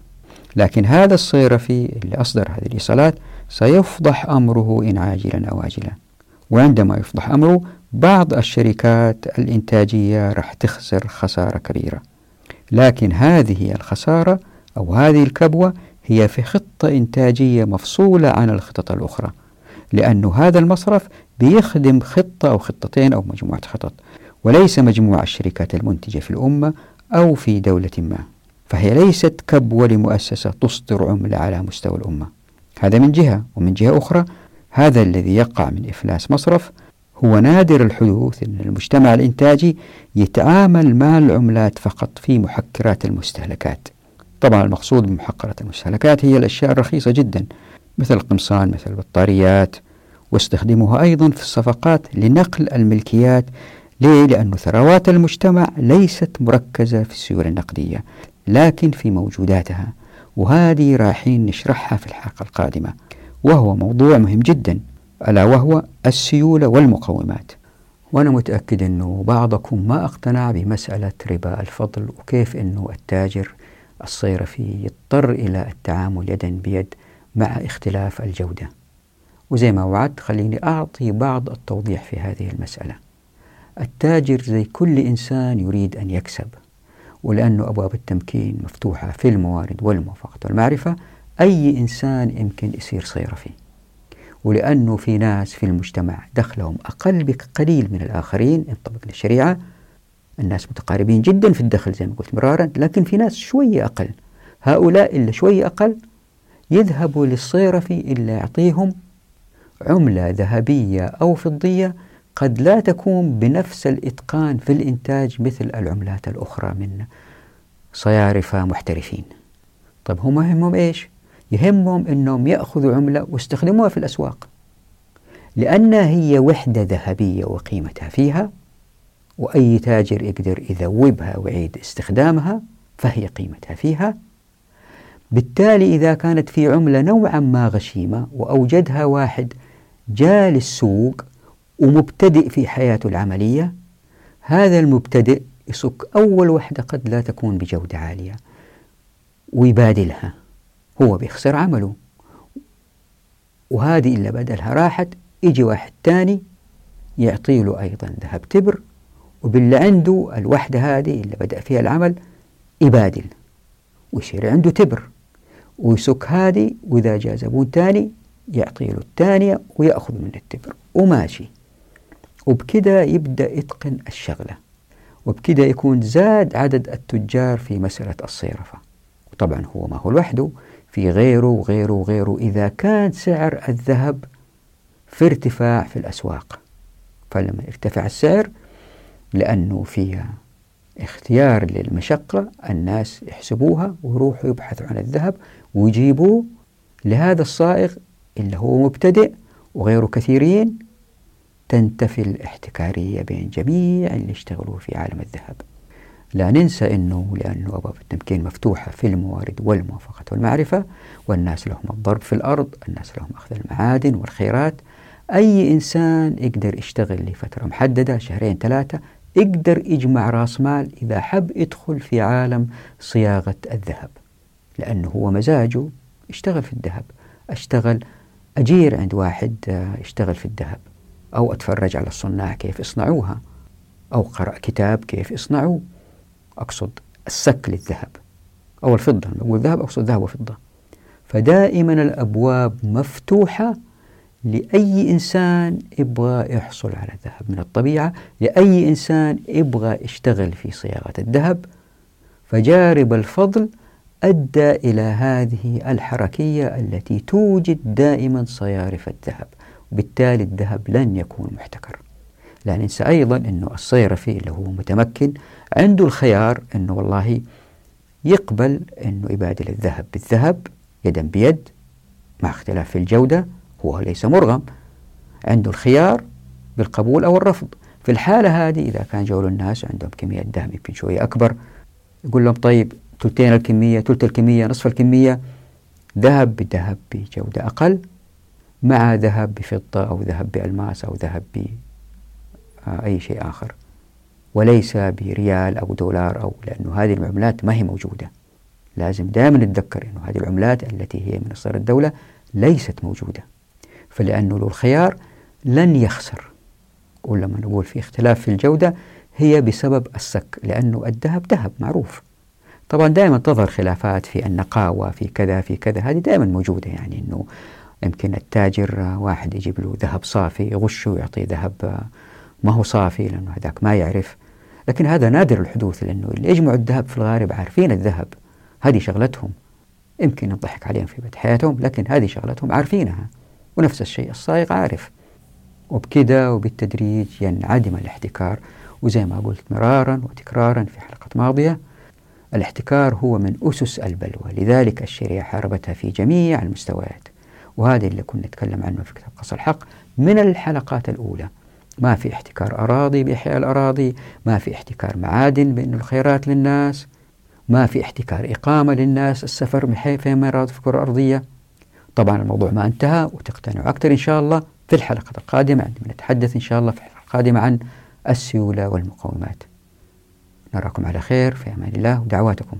لكن هذا الصيرفي اللي أصدر هذه الإيصالات سيفضح أمره إن عاجلا أو آجلا. وعندما يفضح أمره بعض الشركات الإنتاجية راح تخسر خسارة كبيرة. لكن هذه الخسارة أو هذه الكبوة هي في خطة إنتاجية مفصولة عن الخطط الأخرى لأن هذا المصرف بيخدم خطة أو خطتين أو مجموعة خطط وليس مجموعة الشركات المنتجة في الأمة أو في دولة ما فهي ليست كبوة لمؤسسة تصدر عملة على مستوى الأمة. هذا من جهة ومن جهة أخرى هذا الذي يقع من إفلاس مصرف هو نادر الحدوث أن المجتمع الإنتاجي يتعامل مع العملات فقط في محكرات المستهلكات. طبعا المقصود بمحقرات المستهلكات هي الأشياء الرخيصة جدا مثل القمصان مثل البطاريات. واستخدموها أيضا في الصفقات لنقل الملكيات. ليه؟ لأن ثروات المجتمع ليست مركزة في السيولة النقدية لكن في موجوداتها. وهذه رايحين نشرحها في الحلقة القادمة. وهو موضوع مهم جدا. ألا وهو السيولة والمقومات. وأنا متأكد أنه بعضكم ما اقتنع بمسألة ربا الفضل وكيف أنه التاجر الصيرفي يضطر إلى التعامل يدا بيد مع اختلاف الجودة. وزي ما وعدت خليني أعطي بعض التوضيح في هذه المسألة. التاجر زي كل إنسان يريد أن يكسب ولأنه أبواب التمكين مفتوحة في الموارد والموافقة والمعرفة. أي إنسان يمكن يصير صيرفي. ولأنه في ناس في المجتمع دخلهم أقل بقليل من الآخرين إن طبقنا الشريعة. الناس متقاربين جدا في الدخل زي ما قلت مرارا لكن في ناس شوية أقل. هؤلاء اللي شوية أقل يذهبوا للصيرفي اللي يعطيهم عملة ذهبية أو فضية قد لا تكون بنفس الإتقان في الإنتاج مثل العملات الأخرى من صيارفة محترفين. طيب هم يهمهم إيش؟ يهمهم أنهم يأخذوا عملة واستخدموها في الأسواق. لأنها هي وحدة ذهبية وقيمتها فيها وأي تاجر يقدر يذوبها ويعيد استخدامها فهي قيمتها فيها. بالتالي إذا كانت في عملة نوعا ما غشيمة وأوجدها واحد جاء للسوق ومبتدئ في حياته العملية هذا المبتدئ يصك أول وحدة قد لا تكون بجودة عالية ويبادلها. هو بيخسر عمله. وهذه إلا بدلها راحت يجي واحد تاني يعطي له أيضا ذهب تبر وباللي عنده الوحدة هذه اللي بدأ فيها العمل يبادل ويصير عنده تبر. ويسك هذه وإذا جاء زبون تاني يعطي له الثانية ويأخذ من التبر وماشي. وبكده يبدأ يتقن الشغلة. وبكده يكون زاد عدد التجار في مسألة الصيرفة. وطبعا هو ما هو لوحده. في غيره وغيره وغيره إذا كان سعر الذهب في ارتفاع في الأسواق فلما يرتفع السعر لأنه فيها اختيار للمشقة الناس يحسبوها ويروحوا يبحثوا عن الذهب ويجيبوه لهذا الصائغ اللي هو مبتدئ وغيره كثيرين. تنتفي الاحتكارية بين جميع اللي يشتغلوا في عالم الذهب. لا ننسى أنه لأنه أبواب التمكين مفتوحة في الموارد والموافقة والمعرفة والناس لهم الضرب في الأرض الناس لهم أخذ المعادن والخيرات. أي إنسان يقدر يشتغل لفترة محددة شهرين ثلاثة يقدر يجمع رأس مال إذا حب يدخل في عالم صياغة الذهب. لأنه هو مزاجه يشتغل في الذهب. أشتغل أجير عند واحد آه، يشتغل في الذهب. أو أتفرج على الصناع كيف يصنعوها. أو قرأ كتاب كيف يصنعوه. أقصد السك للذهب أو الفضة أقول ذهب أقصد ذهب وفضة. فدائما الأبواب مفتوحة لأي إنسان يبغى يحصل على الذهب من الطبيعة لأي إنسان يبغى يشتغل في صياغة الذهب. فجارب الفضل أدى إلى هذه الحركية التي توجد دائما صيارف الذهب وبالتالي الذهب لن يكون محتكر لا ننسى أيضا أنه الصيرفي اللي هو متمكن عنده الخيار أنه والله يقبل أنه يبادل الذهب. بالذهب يدا بيد مع اختلاف في الجودة هو ليس مرغم عنده الخيار بالقبول أو الرفض. في الحالة هذه إذا كان جو الناس عندهم كمية ذهب يمكن شوية أكبر يقول لهم طيب ثلثين الكمية ثلث الكمية نصف الكمية ذهب بذهب بجودة أقل مع ذهب بفضة أو ذهب بألماس أو ذهب بأي شيء آخر. وليس بريال أو دولار أو لأنه هذه العملات ما هي موجودة. لازم دائما نتذكر أنه هذه العملات التي هي من إصدار الدولة ليست موجودة. فلأنه له الخيار لن يخسر. ولما نقول في اختلاف في الجودة هي بسبب السك لأنه الذهب ذهب معروف. طبعا دائما تظهر خلافات في النقاوة في كذا في كذا هذه دائما موجودة. يعني أنه يمكن التاجر واحد يجيب له ذهب صافي يغشه ويعطيه ذهب ما هو صافي لأنه هذاك ما يعرف. لكن هذا نادر الحدوث لأنه اللي يجمعوا الذهب في الغالب عارفين الذهب. هذه شغلتهم. يمكن نضحك عليهم في بدء حياتهم لكن هذه شغلتهم عارفينها. ونفس الشيء الصايغ عارف. وبكذا وبالتدريج ينعدم الاحتكار. وزي ما قلت مرارا وتكرارا في حلقة ماضية الاحتكار هو من أسس البلوى. لذلك الشريعة حاربتها في جميع المستويات. وهذا اللي كنا نتكلم عنه في كتاب قص الحق من الحلقات الأولى. ما في احتكار أراضي بإحياء الأراضي ما في احتكار معادن بأن الخيرات للناس ما في احتكار إقامة للناس السفر في مرات في الكرة الأرضية. طبعا الموضوع ما انتهى وتقتنعوا أكثر إن شاء الله في الحلقة القادمة. عندما نتحدث إن شاء الله في الحلقة القادمة عن السيولة والمقومات نراكم على خير في أمان الله ودعواتكم.